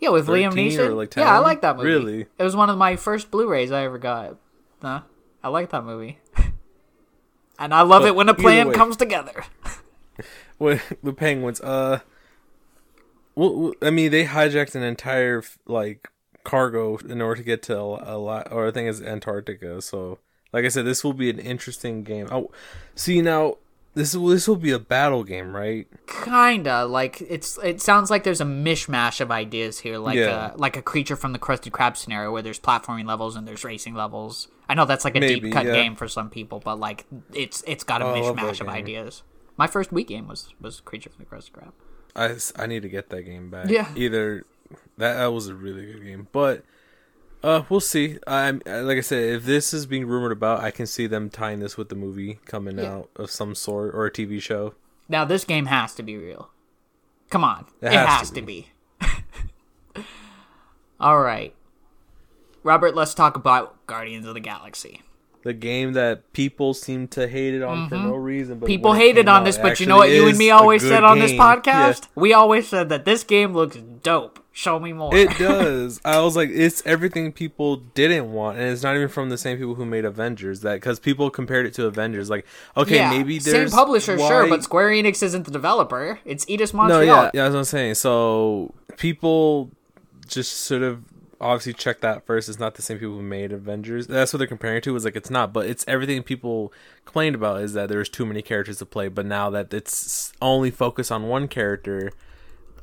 Yeah, with Liam 13 Neeson. like, yeah, I like that movie. Really? It was one of my first Blu-rays I ever got. Huh? I like that movie. and I love But it when a plan way. comes together. with the penguins? Uh, well, I mean, they hijacked an entire like cargo in order to get to a, a lot, or I think it's Antarctica. So, like I said, this will be an interesting game. Oh, see now, this will this will be a battle game, right? Kinda like it's. It sounds like there's a mishmash of ideas here, like Yeah. a like a creature from the Krusty Krab scenario, where there's platforming levels and there's racing levels. I know that's like a Maybe, deep cut yeah. game for some people, but like it's it's got a Oh, I love that mishmash of ideas. My first Wii game was was Creature from the Krusty Krab. I, I need to get that game back. Yeah. Either that that was a really good game, but uh, we'll see. I'm like I said, if this is being rumored about, I can see them tying this with the movie coming Yeah. out of some sort or a TV show. Now this game has to be real. Come on, it, It has has, to to be. All right, Robert. Let's talk about Guardians of the Galaxy. The game that people seem to hate it on for no reason, but Mm-hmm. People hated on this, but you know what you and me always said on this podcast? We always said that this game looks dope. Show me more. It does. I was like, it's everything people didn't want, and it's not even from the same people who made Avengers. That because people compared it to Avengers, like, okay, yeah, maybe same there's publisher, sure, but Square Enix isn't the developer. It's Eidos No, yeah, yeah, that's what I'm saying. So people just sort of obviously check that first. It's not the same people who made Avengers. That's what they're comparing to. Is like it's not, but it's everything people complained about is that there's too many characters to play. But now that it's only focused on one character,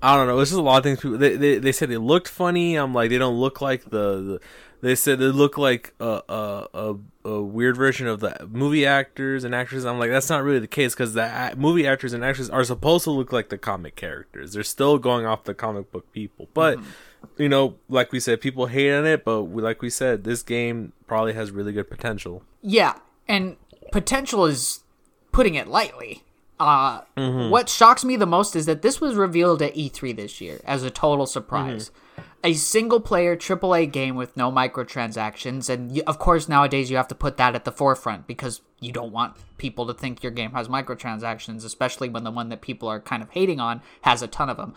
I don't know. There's just a lot of things. People they they, they said they looked funny. I'm like they don't look like the. the they said they look like a, a a a weird version of the movie actors and actresses. I'm like that's not really the case because the movie actors and actresses are supposed to look like the comic characters. They're still going off the comic book people, but mm-hmm. You know, like we said, people hate on it. But we, like we said, this game probably has really good potential. Yeah, and potential is putting it lightly. Uh, Mm-hmm. What shocks me the most is that this was revealed at E3 this year as a total surprise. Mm-hmm. A single player AAA game with no microtransactions, and you, of course, nowadays you have to put that at the forefront because you don't want people to think your game has microtransactions, especially when the one that people are kind of hating on has a ton of them.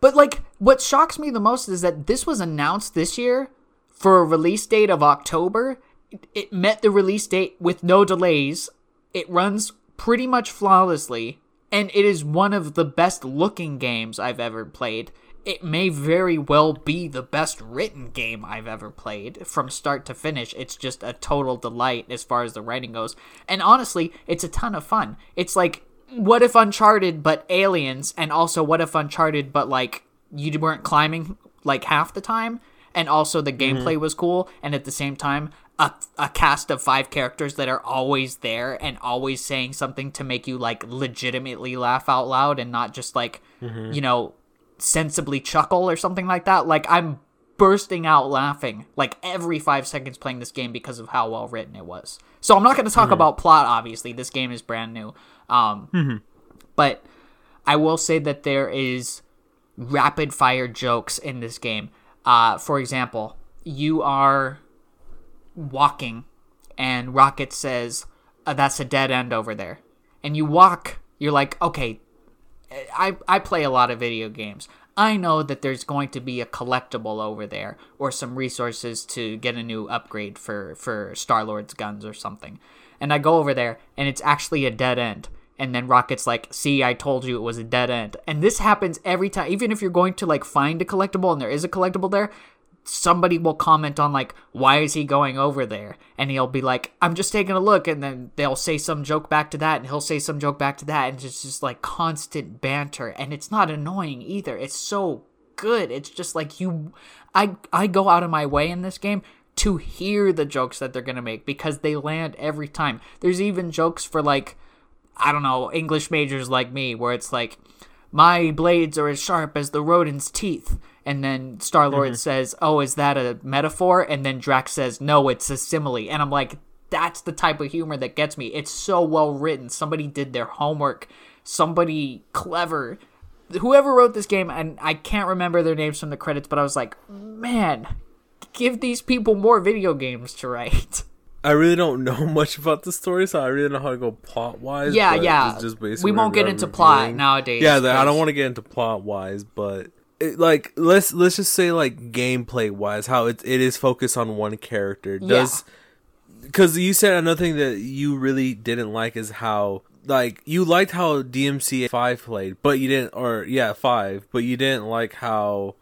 But like, what shocks me the most is that this was announced this year for a release date of October. It, it met the release date with no delays. It runs pretty much flawlessly, and it is one of the best looking games I've ever played. it may very well be the best written game I've ever played from start to finish. It's just a total delight as far as the writing goes. And honestly, it's a ton of fun. It's like what if Uncharted but aliens and also what if Uncharted but like you weren't climbing like half the time and also the mm-hmm. gameplay was cool and at the same time a, a cast of five characters that are always there and always saying something to make you like legitimately laugh out loud and not just like mm-hmm. you know sensibly chuckle or something like that. Like i'm bursting out laughing like every five seconds playing this game because of how well written it was. So i'm not going to talk about plot obviously. This game is brand new. Um, but i will say that there is rapid fire jokes in this game. Uh, for example you are walking and rocket says uh, that's a dead end over there. And you walk you're like okay I, I play a lot of video games i know that there's going to be a collectible over there or some resources to get a new upgrade for for star lord's guns or something. And i go over there and it's actually a dead end. And then rocket's like see i told you it was a dead end. And this happens every time even if you're going to like find a collectible and there is a collectible there somebody will comment on like why is he going over there? And he'll be like i'm just taking a look and then they'll say some joke back to that and he'll say some joke back to that and it's just like constant banter and it's not annoying either. It's so good. It's just like you i i go out of my way in this game to hear the jokes that they're gonna make because they land every time. There's even jokes for like I don't know, English majors like me, where it's like, my blades are as sharp as the rodent's teeth. And then Star Lord mm-hmm. says, Oh, is that a metaphor? And then Drax says, No, it's a simile. And I'm like, That's the type of humor that gets me. It's so well written. Somebody did their homework, somebody clever. Whoever wrote this game, and I can't remember their names from the credits, but I was like, Man, give these people more video games to write. I really don't know much about the story, so I really don't know how to go plot wise. Yeah, yeah. we won't get into plot nowadays. Yeah, I don't want to get into plot wise, but it, like let's let's just say like gameplay wise, how it it is focused on one character. Does because you said another thing that you really didn't like is how like you liked how DMC five played, but you didn't, or yeah, five, but you didn't like how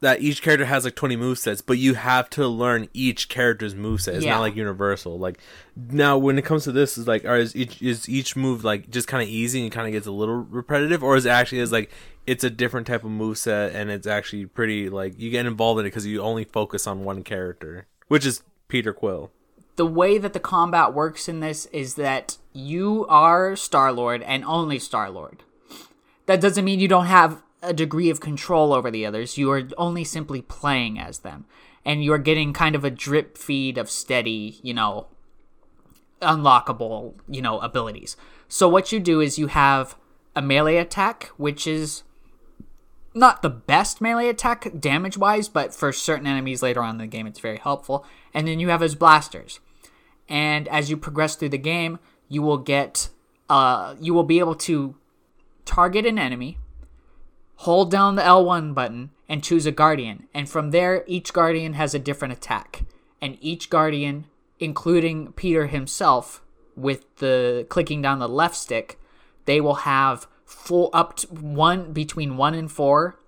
that each character has like 20 movesets, but you have to learn each character's moveset. It's Yeah. not like universal. Like now when it comes to this is like are is each is each move like just kind of easy and kind of gets a little repetitive or is it actually is like it's a different type of moveset and it's actually pretty like you get involved in it cuz you only focus on one character, which is Peter Quill. the way that the combat works in this is that you are Star Lord and only Star Lord. That doesn't mean you don't have a degree of control over the others. You are only simply playing as them. And you are getting kind of a drip feed of steady, you know, unlockable, you know, abilities. So what you do is you have a melee attack, which is not the best melee attack damage wise, but for certain enemies later on in the game, it's very helpful. And then you have his blasters. And as you progress through the game, you will get, uh, you will be able to target an enemy, hold down the L1 button, and choose a guardian. And from there, each guardian has a different attack. And each guardian, including Peter himself, with the clicking down the left stick, they will have full up to one between one and four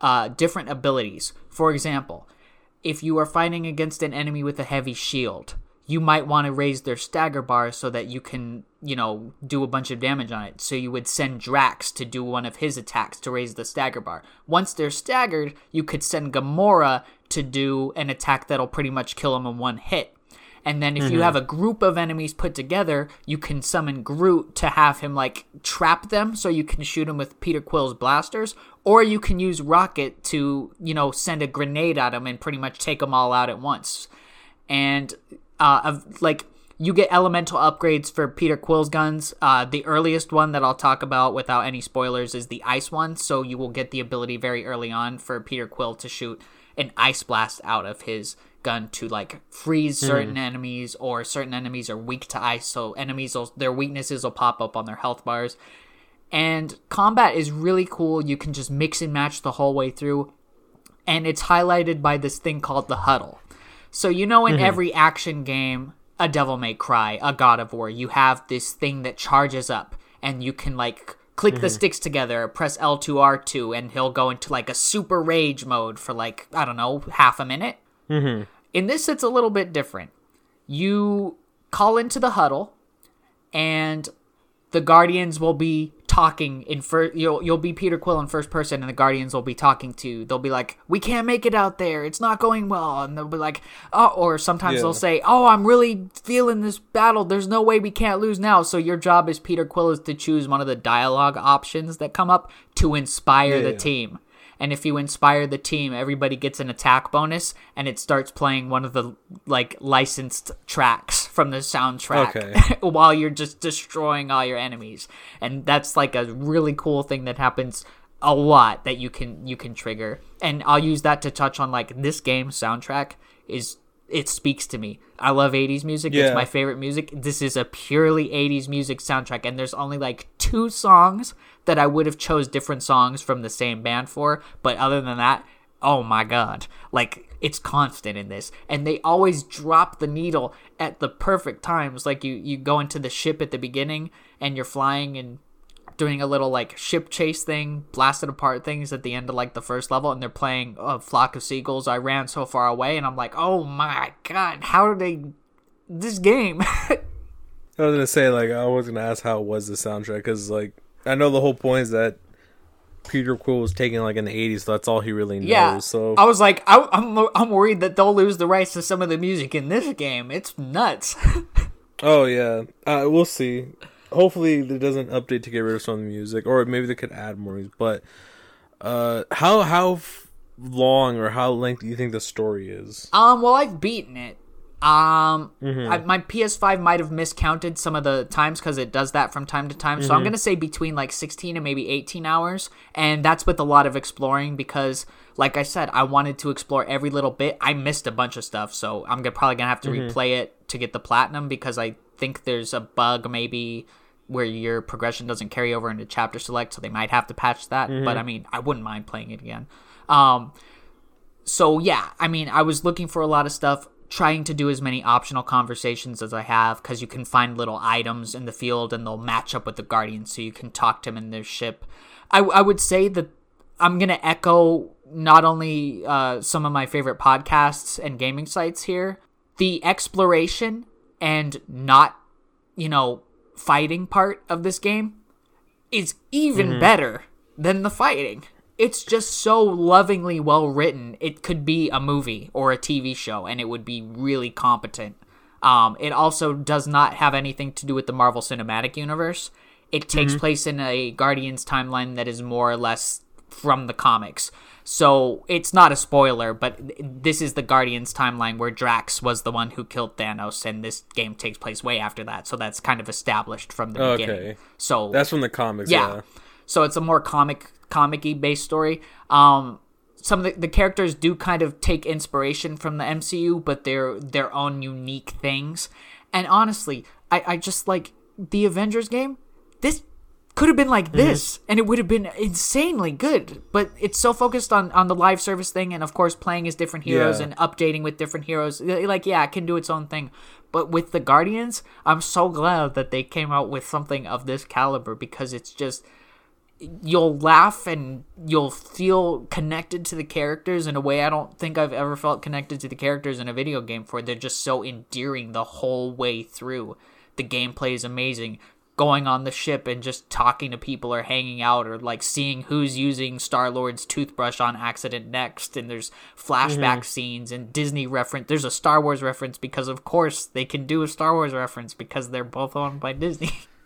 uh, different abilities. For example, if you are fighting against an enemy with a heavy shield, you might want to raise their stagger bar so that you can, you know, do a bunch of damage on it. So you would send Drax to do one of his attacks to raise the stagger bar. Once they're staggered, you could send Gamora to do an attack that'll pretty much kill them in one hit. And then if you have a group of enemies put together, you can summon Groot to have him like trap them so you can shoot him with Peter Quill's blasters, or you can use Rocket to, you know, send a grenade at him and pretty much take them all out at once. And uh of like you get elemental upgrades for Peter Quill's guns. Uh, the earliest one that I'll talk about without any spoilers is the ice one. So you will get the ability very early on for Peter Quill to shoot an ice blast out of his gun to like freeze hmm. certain enemies, or certain enemies are weak to ice. So enemies, will, their weaknesses will pop up on their health bars. And combat is really cool. You can just mix and match the whole way through. And it's highlighted by this thing called the huddle. So you know, in hmm. every action game, a Devil May Cry, a God of War, you have this thing that charges up, and you can like click the hmm. sticks together, press L2 R2, and he'll go into like a super rage mode for like I don't know half a minute. Mm-hmm. In this, it's a little bit different. You call into the huddle, and the Guardians will be talking in first. You'll you'll be Peter Quill in first person, and the Guardians will be talking to. They'll be like, "We can't make it out there. It's not going well," and they'll be like, "Oh," or sometimes Yeah. they'll say, "Oh, I'm really feeling this battle. There's no way we can't lose now." So your job as Peter Quill is to choose one of the dialogue options that come up to inspire the team. And if you inspire the team, everybody gets an attack bonus, and it starts playing one of the like licensed tracks from the soundtrack Okay. while you're just destroying all your enemies. And that's like a really cool thing that happens a lot that you can you can trigger. And I'll use that to touch on like this game soundtrack is it speaks to me. I love 80s music. It's my favorite music. This is a purely 80s music soundtrack and there's only like two songs that I would have chose different songs from the same band for, but other than that, oh my god. Like it's constant in this and they always drop the needle at the perfect times like you you go into the ship at the beginning and you're flying and doing a little like ship chase thing, blasted apart things at the end of like the first level, and they're playing a flock of seagulls. I ran so far away, and I'm like, oh my god, how did they? This game. I was gonna say like I was gonna ask how was the soundtrack because like I know the whole point is that Peter Quill was taken like in the '80s, so that's all he really knows. yeah. So I was like, I, I'm I'm worried that they'll lose the rights to some of the music in this game. It's nuts. oh yeah, uh, we'll see. Hopefully there doesn't update to get rid of some of the music, or maybe they could add more. But uh, how how long or how length do you think the story is? Um, well, I've beaten it. Um, Mm-hmm. I, my PS5 might have miscounted some of the times because it does that from time to time. Mm-hmm. So I'm gonna say between like 16 and maybe 18 hours, and that's with a lot of exploring because, like I said, I wanted to explore every little bit. I missed a bunch of stuff, so I'm gonna, probably gonna have to Mm-hmm. replay it to get the platinum because I think there's a bug maybe where your progression doesn't carry over into chapter select, so they might have to patch that. Mm-hmm. But I mean, I wouldn't mind playing it again. Um, so yeah, I mean, I was looking for a lot of stuff, trying to do as many optional conversations as I have, because you can find little items in the field and they'll match up with the Guardians, so you can talk to them in their ship. I, I would say that I'm gonna echo not only uh, some of my favorite podcasts and gaming sites here, the exploration and not, you know, fighting part of this game is even better than the fighting. It's just so lovingly well written. It could be a movie or a TV show, and it would be really competent. Um, it also does not have anything to do with the Marvel Cinematic Universe. It takes place in a Guardians timeline that is more or less from the comics. So it's not a spoiler, but this is the Guardians timeline where Drax was the one who killed Thanos, and this game takes place way after that. So that's kind of established from the beginning. So That's from the comics. yeah. Yeah. So it's a more comic comic-y based story. Um some of the, the characters do kind of take inspiration from the MCU, but they're their own unique things. And honestly, I, I just like the Avengers game. This could have been like this, and it would have been insanely good. But it's so focused on on the live service thing, and of course playing as different heroes Yeah. and updating with different heroes. Like yeah, it can do its own thing. But with the Guardians, I'm so glad that they came out with something of this caliber because it's just you'll laugh and you'll feel connected to the characters in a way I don't think I've ever felt connected to the characters in a video game before. They're just so endearing the whole way through. The gameplay is amazing. Going on the ship and just talking to people or hanging out or like seeing who's using Star Lord's toothbrush on accident next. And there's flashback mm-hmm. scenes and Disney reference. There's a Star Wars reference because, of course, they can do a Star Wars reference because they're both owned by Disney.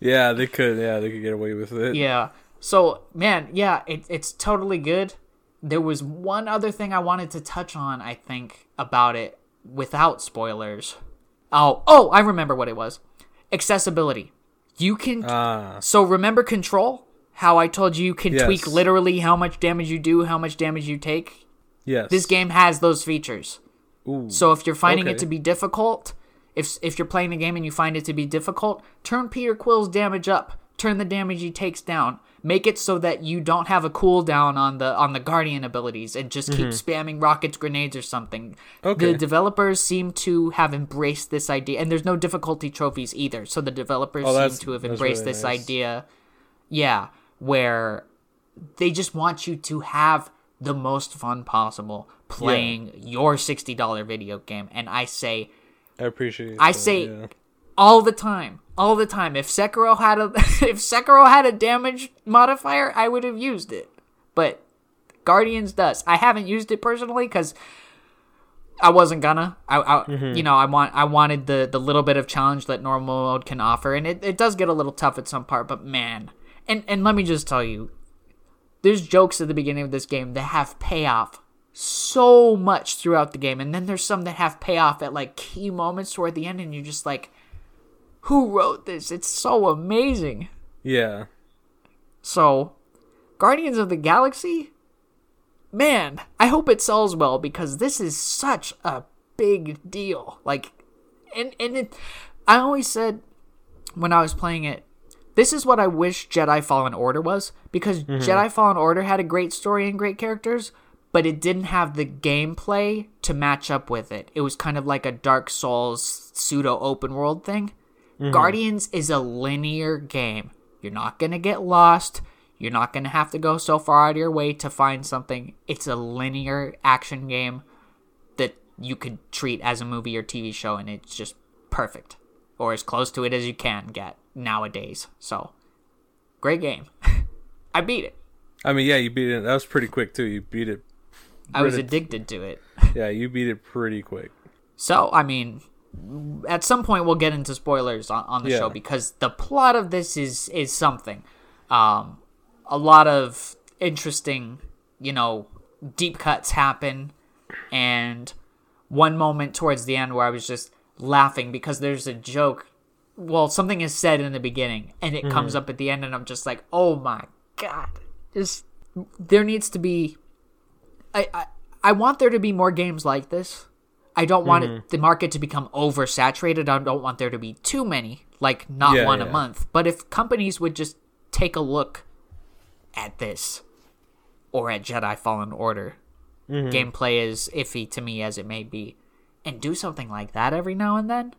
Yeah, they could. Yeah, they could get away with it. Yeah. So, man, yeah, it, it's totally good. There was one other thing I wanted to touch on, I think, about it without spoilers. Oh, oh, I remember what it was. Accessibility. You can Ah, So remember control? How I told you you can Yes. tweak literally how much damage you do, how much damage you take? yes. This game has those features. Ooh. So if you're finding it to be difficult, if if you're playing the game and you find it to be difficult, turn Peter Quill's damage up. Turn the damage he takes down. Make it so that you don't have a cooldown on the on the guardian abilities and just keep spamming rockets, grenades, or something. Mm-hmm. Okay. The developers seem to have embraced this idea, and there's no difficulty trophies either. So the developers Oh, seem to have embraced really this nice. idea Yeah, where they just want you to have the most fun possible playing your $60 video game. And I say, I appreciate. It. I that, say yeah. all the time, all the time. If Sekiro had a if Sekiro had a damage modifier, I would have used it. But Guardians does. I haven't used it personally because I wasn't gonna. I, I mm-hmm. you know, I want I wanted the the little bit of challenge that normal mode can offer, and it, it does get a little tough at some part. But man, and and let me just tell you, there's jokes at the beginning of this game that have payoff so much throughout the game, and then there's some that have payoff at like key moments toward the end, and you're just like, who wrote this? It's so amazing. Yeah. So, Guardians of the Galaxy, man, I hope it sells well because this is such a big deal. Like, and and it, I always said when I was playing it, this is what I wish Jedi Fallen Order was because mm-hmm. Jedi Fallen Order had a great story and great characters, but it didn't have the gameplay to match up with it. It was kind of like a Dark Souls pseudo open world thing. Mm-hmm. Guardians is a linear game. You're not going to get lost. You're not going to have to go so far out of your way to find something. It's a linear action game that you could treat as a movie or TV show, and it's just perfect. Or as close to it as you can get nowadays. So, great game. I beat it. I mean, yeah, you beat it. That was pretty quick too. You beat it. I was addicted to it. Yeah, you beat it pretty quick. So, I mean, at some point we'll get into spoilers on, on the Yeah. show because the plot of this is is something. Um, a lot of interesting, you know, deep cuts happen, and one moment towards the end where I was just laughing because there's a joke. Well, something is said in the beginning, and it comes up at the end, and I'm just like, oh my god! Just there needs to be. I I, I want there to be more games like this. I don't want it, the market to become oversaturated. I don't want there to be too many, like not Yeah, one a month. But if companies would just take a look at this or at Jedi Fallen Order, Mm-hmm. gameplay is iffy to me as it may be, and do something like that every now and then,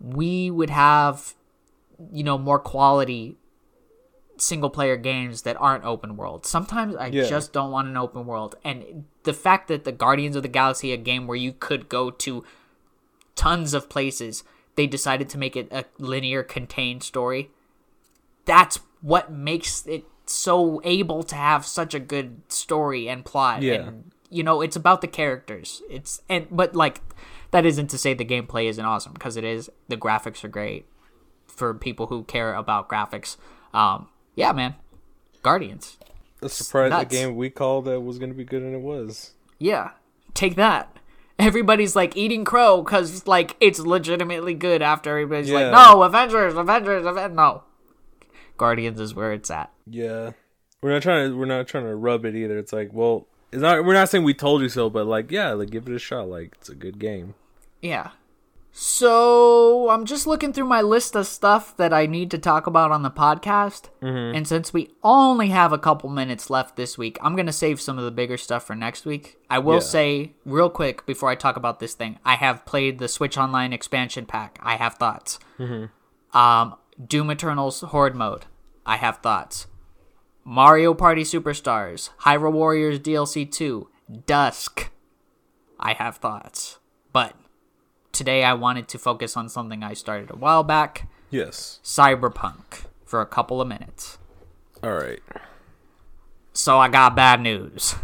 we would have, you know, more quality single player games that aren't open world. Sometimes I Yeah. just don't want an open world. And the fact that the Guardians of the Galaxy, a game where you could go to tons of places, they decided to make it a linear contained story. That's what makes it so able to have such a good story and plot. Yeah. And you know, it's about the characters. It's and but like that isn't to say the gameplay isn't awesome because it is. The graphics are great for people who care about graphics. Um, yeah, man, Guardians. A surprise! A game we called that was going to be good, and it was. Yeah, take that. Everybody's like eating crow because like it's legitimately good. After everybody's like, no, Avengers, Avengers, Avengers. No, Guardians is where it's at. Yeah, we're not trying to. We're not trying to rub it either. It's like, well, it's not. We're not saying we told you so, but like, yeah, like give it a shot. Like it's a good game. Yeah. So I'm just looking through my list of stuff that I need to talk about on the podcast. And since we only have a couple minutes left this week, I'm going to save some of the bigger stuff for next week. I will Yeah. say, real quick, before I talk about this thing, I have played the Switch Online expansion pack. I have thoughts. Um, Doom Eternal's Horde mode. I have thoughts. Mario Party Superstars, Hyrule Warriors DLC 2, Dusk. I have thoughts. But today I wanted to focus on something I started a while back Yes. Cyberpunk for a couple of minutes. All right. So I got bad news.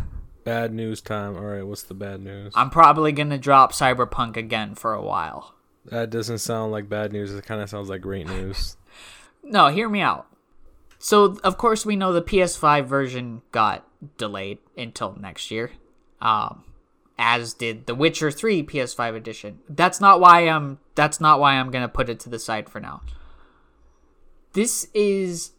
Bad news time. All right. What's the bad news? I'm probably going to drop Cyberpunk again for a while. that doesn't sound like bad news. It kind of sounds like great news. No, hear me out. So, of course, we know the PS5 version got delayed until next year. Um, as did The Witcher 3 PS5 edition. That's not why I'm that's not why I'm going to put it to the side for now. This is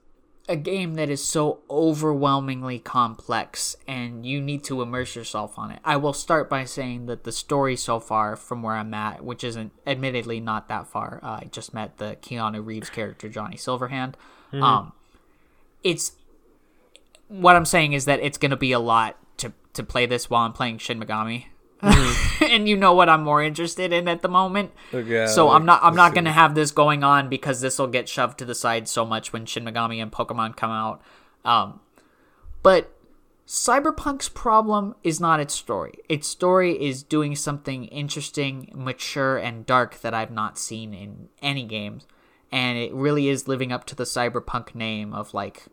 a game that is so overwhelmingly complex and you need to immerse yourself on it. I will start by saying that the story so far from where I'm at, which isn't admittedly not that far. Uh, I just met the Keanu Reeves character Johnny Silverhand. Um it's what I'm saying is that it's going to be a lot to play this while I'm playing Shin Megami and you know what I'm more interested in at the moment. Okay, so I'm not I'm not see. gonna have this going on because this will get shoved to the side so much when Shin Megami and Pokemon come out. Um, but Cyberpunk's problem is not its story. Its story is doing something interesting, mature, and dark that I've not seen in any games. And it really is living up to the Cyberpunk name of like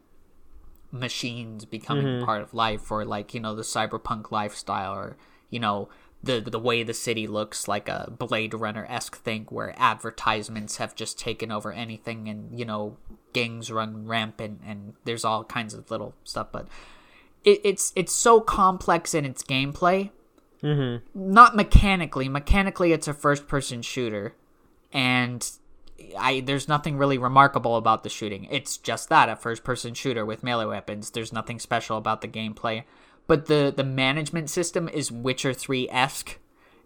machines becoming part of life or like, you know, the cyberpunk lifestyle or, you know, the the way the city looks like a Blade Runner esque thing where advertisements have just taken over anything and, you know, gangs run rampant and there's all kinds of little stuff, but it, it's it's so complex in its gameplay. Mm-hmm. Not mechanically. Mechanically, it's a first-person shooter, and I there's nothing really remarkable about the shooting. It's just that a first-person shooter with melee weapons. There's nothing special about the gameplay, but the the management system is Witcher Three esque.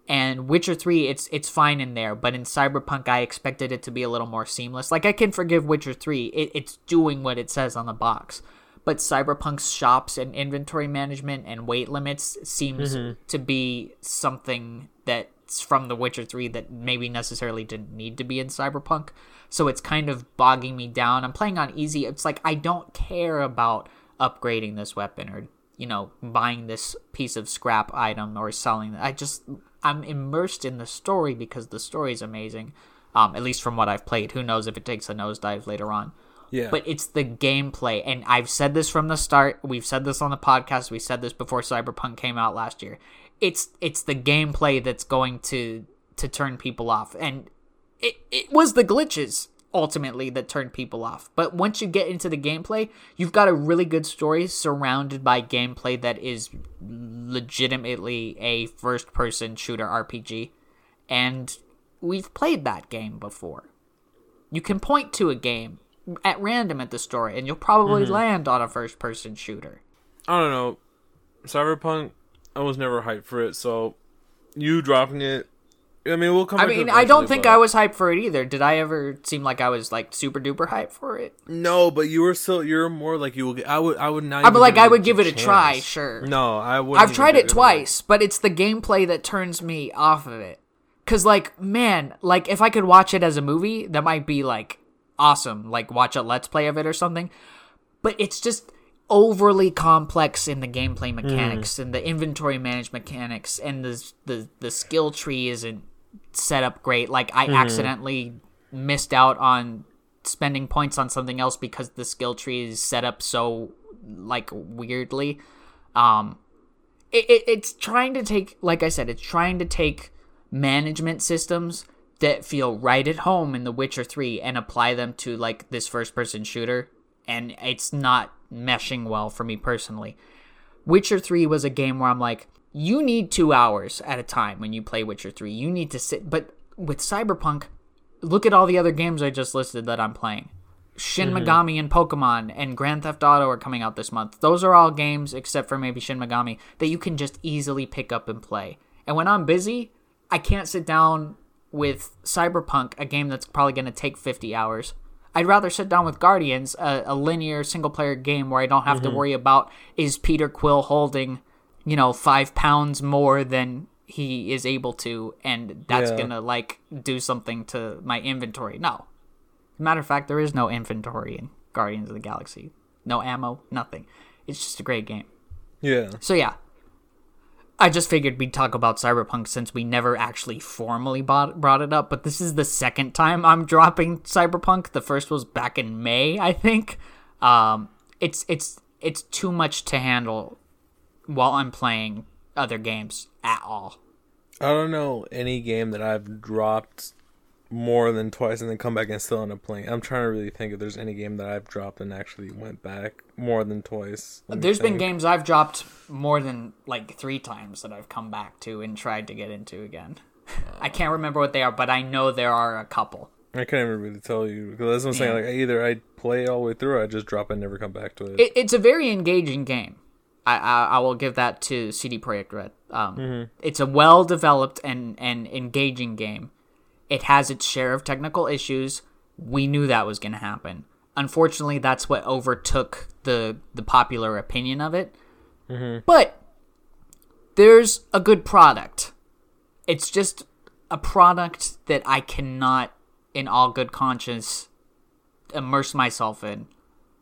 And Witcher 3, it's it's fine in there, but in Cyberpunk, I expected it to be a little more seamless. Like I can forgive Witcher 3, it, it's doing what it says on the box but Cyberpunk's shops and inventory management and weight limits seems mm-hmm. to be something that's from The Witcher 3 that maybe necessarily didn't need to be in Cyberpunk. So it's kind of bogging me down. I'm playing on easy. It's like I don't care about upgrading this weapon or you know buying this piece of scrap item or selling it. I just I'm immersed in the story because the story is amazing. Um, at least from what I've played. Who knows if it takes a nosedive later on Yeah. but it's the gameplay and i've said this from the start we've said this on the podcast we said this before cyberpunk came out last year it's it's the gameplay that's going to to turn people off and it, it was the glitches ultimately that turned people off but once you get into the gameplay you've got a really good story surrounded by gameplay that is legitimately a first person shooter rpg and we've played that game before you can point to a game at random at the store and you'll probably Mm-hmm. land on a first person shooter. I don't know. Cyberpunk, I was never hyped for it, so you dropping it. I mean, we'll come. I mean, I don't think but- I was hyped for it either. Did I ever seem like I was like super duper hyped for it? No, but you were still. You're more like you will. Get, I would. I would not. Ah, I'm even like, give I it would give it a try, sure. No, I would. I've tried it twice, but it's the gameplay that turns me off of it. Cause like, man, like if I could watch it as a movie, that might be like awesome. Like watch a let's play of it or something. But it's just overly complex in the gameplay mechanics and the inventory management mechanics and the the the skill tree isn't set up great. Like I accidentally missed out on spending points on something else because the skill tree is set up so like weirdly. Um it, it, it's trying to take like i said it's trying to take management systems that feel right at home in the witcher 3 and apply them to like this first person shooter and it's not meshing well for me personally witcher 3 was a game where i'm like you need two hours at a time when you play witcher 3 you need to sit but with cyberpunk look at all the other games i just listed that i'm playing Shin mm-hmm. Megami and Pokemon and Grand Theft Auto are coming out this month. Those are all games, except for maybe Shin Megami, that you can just easily pick up and play. And when I'm busy, I can't sit down with Cyberpunk, a game that's probably going to take 50 hours. I'd rather sit down with Guardians, a, a linear single player game where I don't have to mm-hmm. worry about is Peter Quill holding, you know, five pounds more than he is able to, and that's Yeah. to, like, do something to my inventory. No. Matter of fact, there is no inventory in Guardians of the Galaxy. No ammo, nothing. It's just a great game. Yeah. So yeah, I just figured we'd talk about Cyberpunk since we never actually formally bought, brought it up. But this is the second time I'm dropping Cyberpunk. The first was back in May, I think. Um, it's it's it's too much to handle while I'm playing other games at all. I don't know any game that I've dropped more than twice and then come back and still end up playing. I'm trying to really think if there's any game that I've dropped and actually went back more than twice. There's been games I've dropped more than like three times that I've come back to and tried to get into again. I can't remember what they are, but I know there are a couple. I can't even really tell you because that's what I'm saying. Like either I play all the way through, or I just drop it and never come back to it. It, it's a very engaging game. I, I I will give that to CD Projekt Red. Um, It's a well developed and and engaging game. It has its share of technical issues. We knew that was going to happen. Unfortunately, that's what overtook the the popular opinion of it. Mm-hmm. But there's a good product. It's just a product that I cannot, in all good conscience, immerse myself in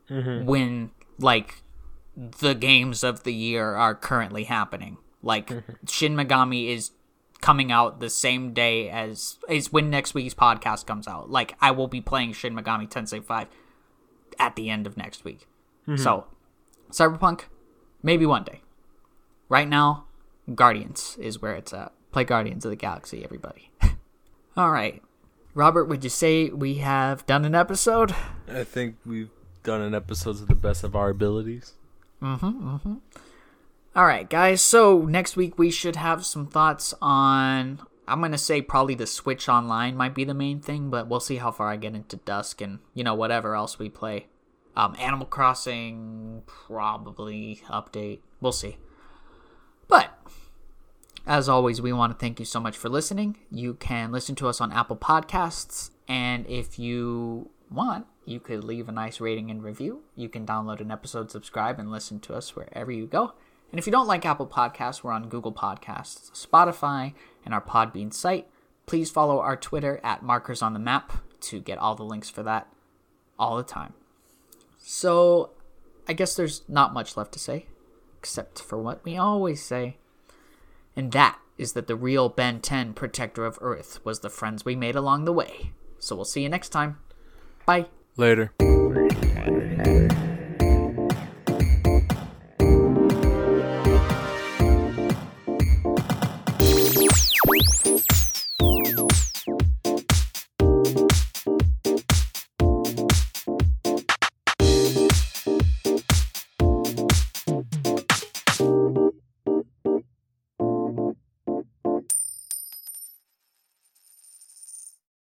mm-hmm. when like the games of the year are currently happening. Like mm-hmm. Shin Megami is coming out the same day as is when next week's podcast comes out. Like I will be playing Shin Megami Tensei 5 at the end of next week. Mm-hmm. So, Cyberpunk maybe one day. Right now, Guardians is where it's at. Play Guardians of the Galaxy, everybody. All right. Robert, would you say we have done an episode? I think we've done an episode to the best of our abilities. Mm-hmm, mm-hmm. All right, guys. So next week we should have some thoughts on. I'm gonna say probably the Switch Online might be the main thing, but we'll see how far I get into Dusk and you know whatever else we play. Um, Animal Crossing probably update. We'll see. But as always, we want to thank you so much for listening. You can listen to us on Apple Podcasts, and if you want, you could leave a nice rating and review. You can download an episode, subscribe, and listen to us wherever you go. And if you don't like Apple Podcasts, we're on Google Podcasts, Spotify, and our Podbean site. Please follow our Twitter at Markers on the Map to get all the links for that all the time. So, I guess there's not much left to say, except for what we always say. And that is that the real Ben 10 protector of Earth was the friends we made along the way. So we'll see you next time. Bye. Later.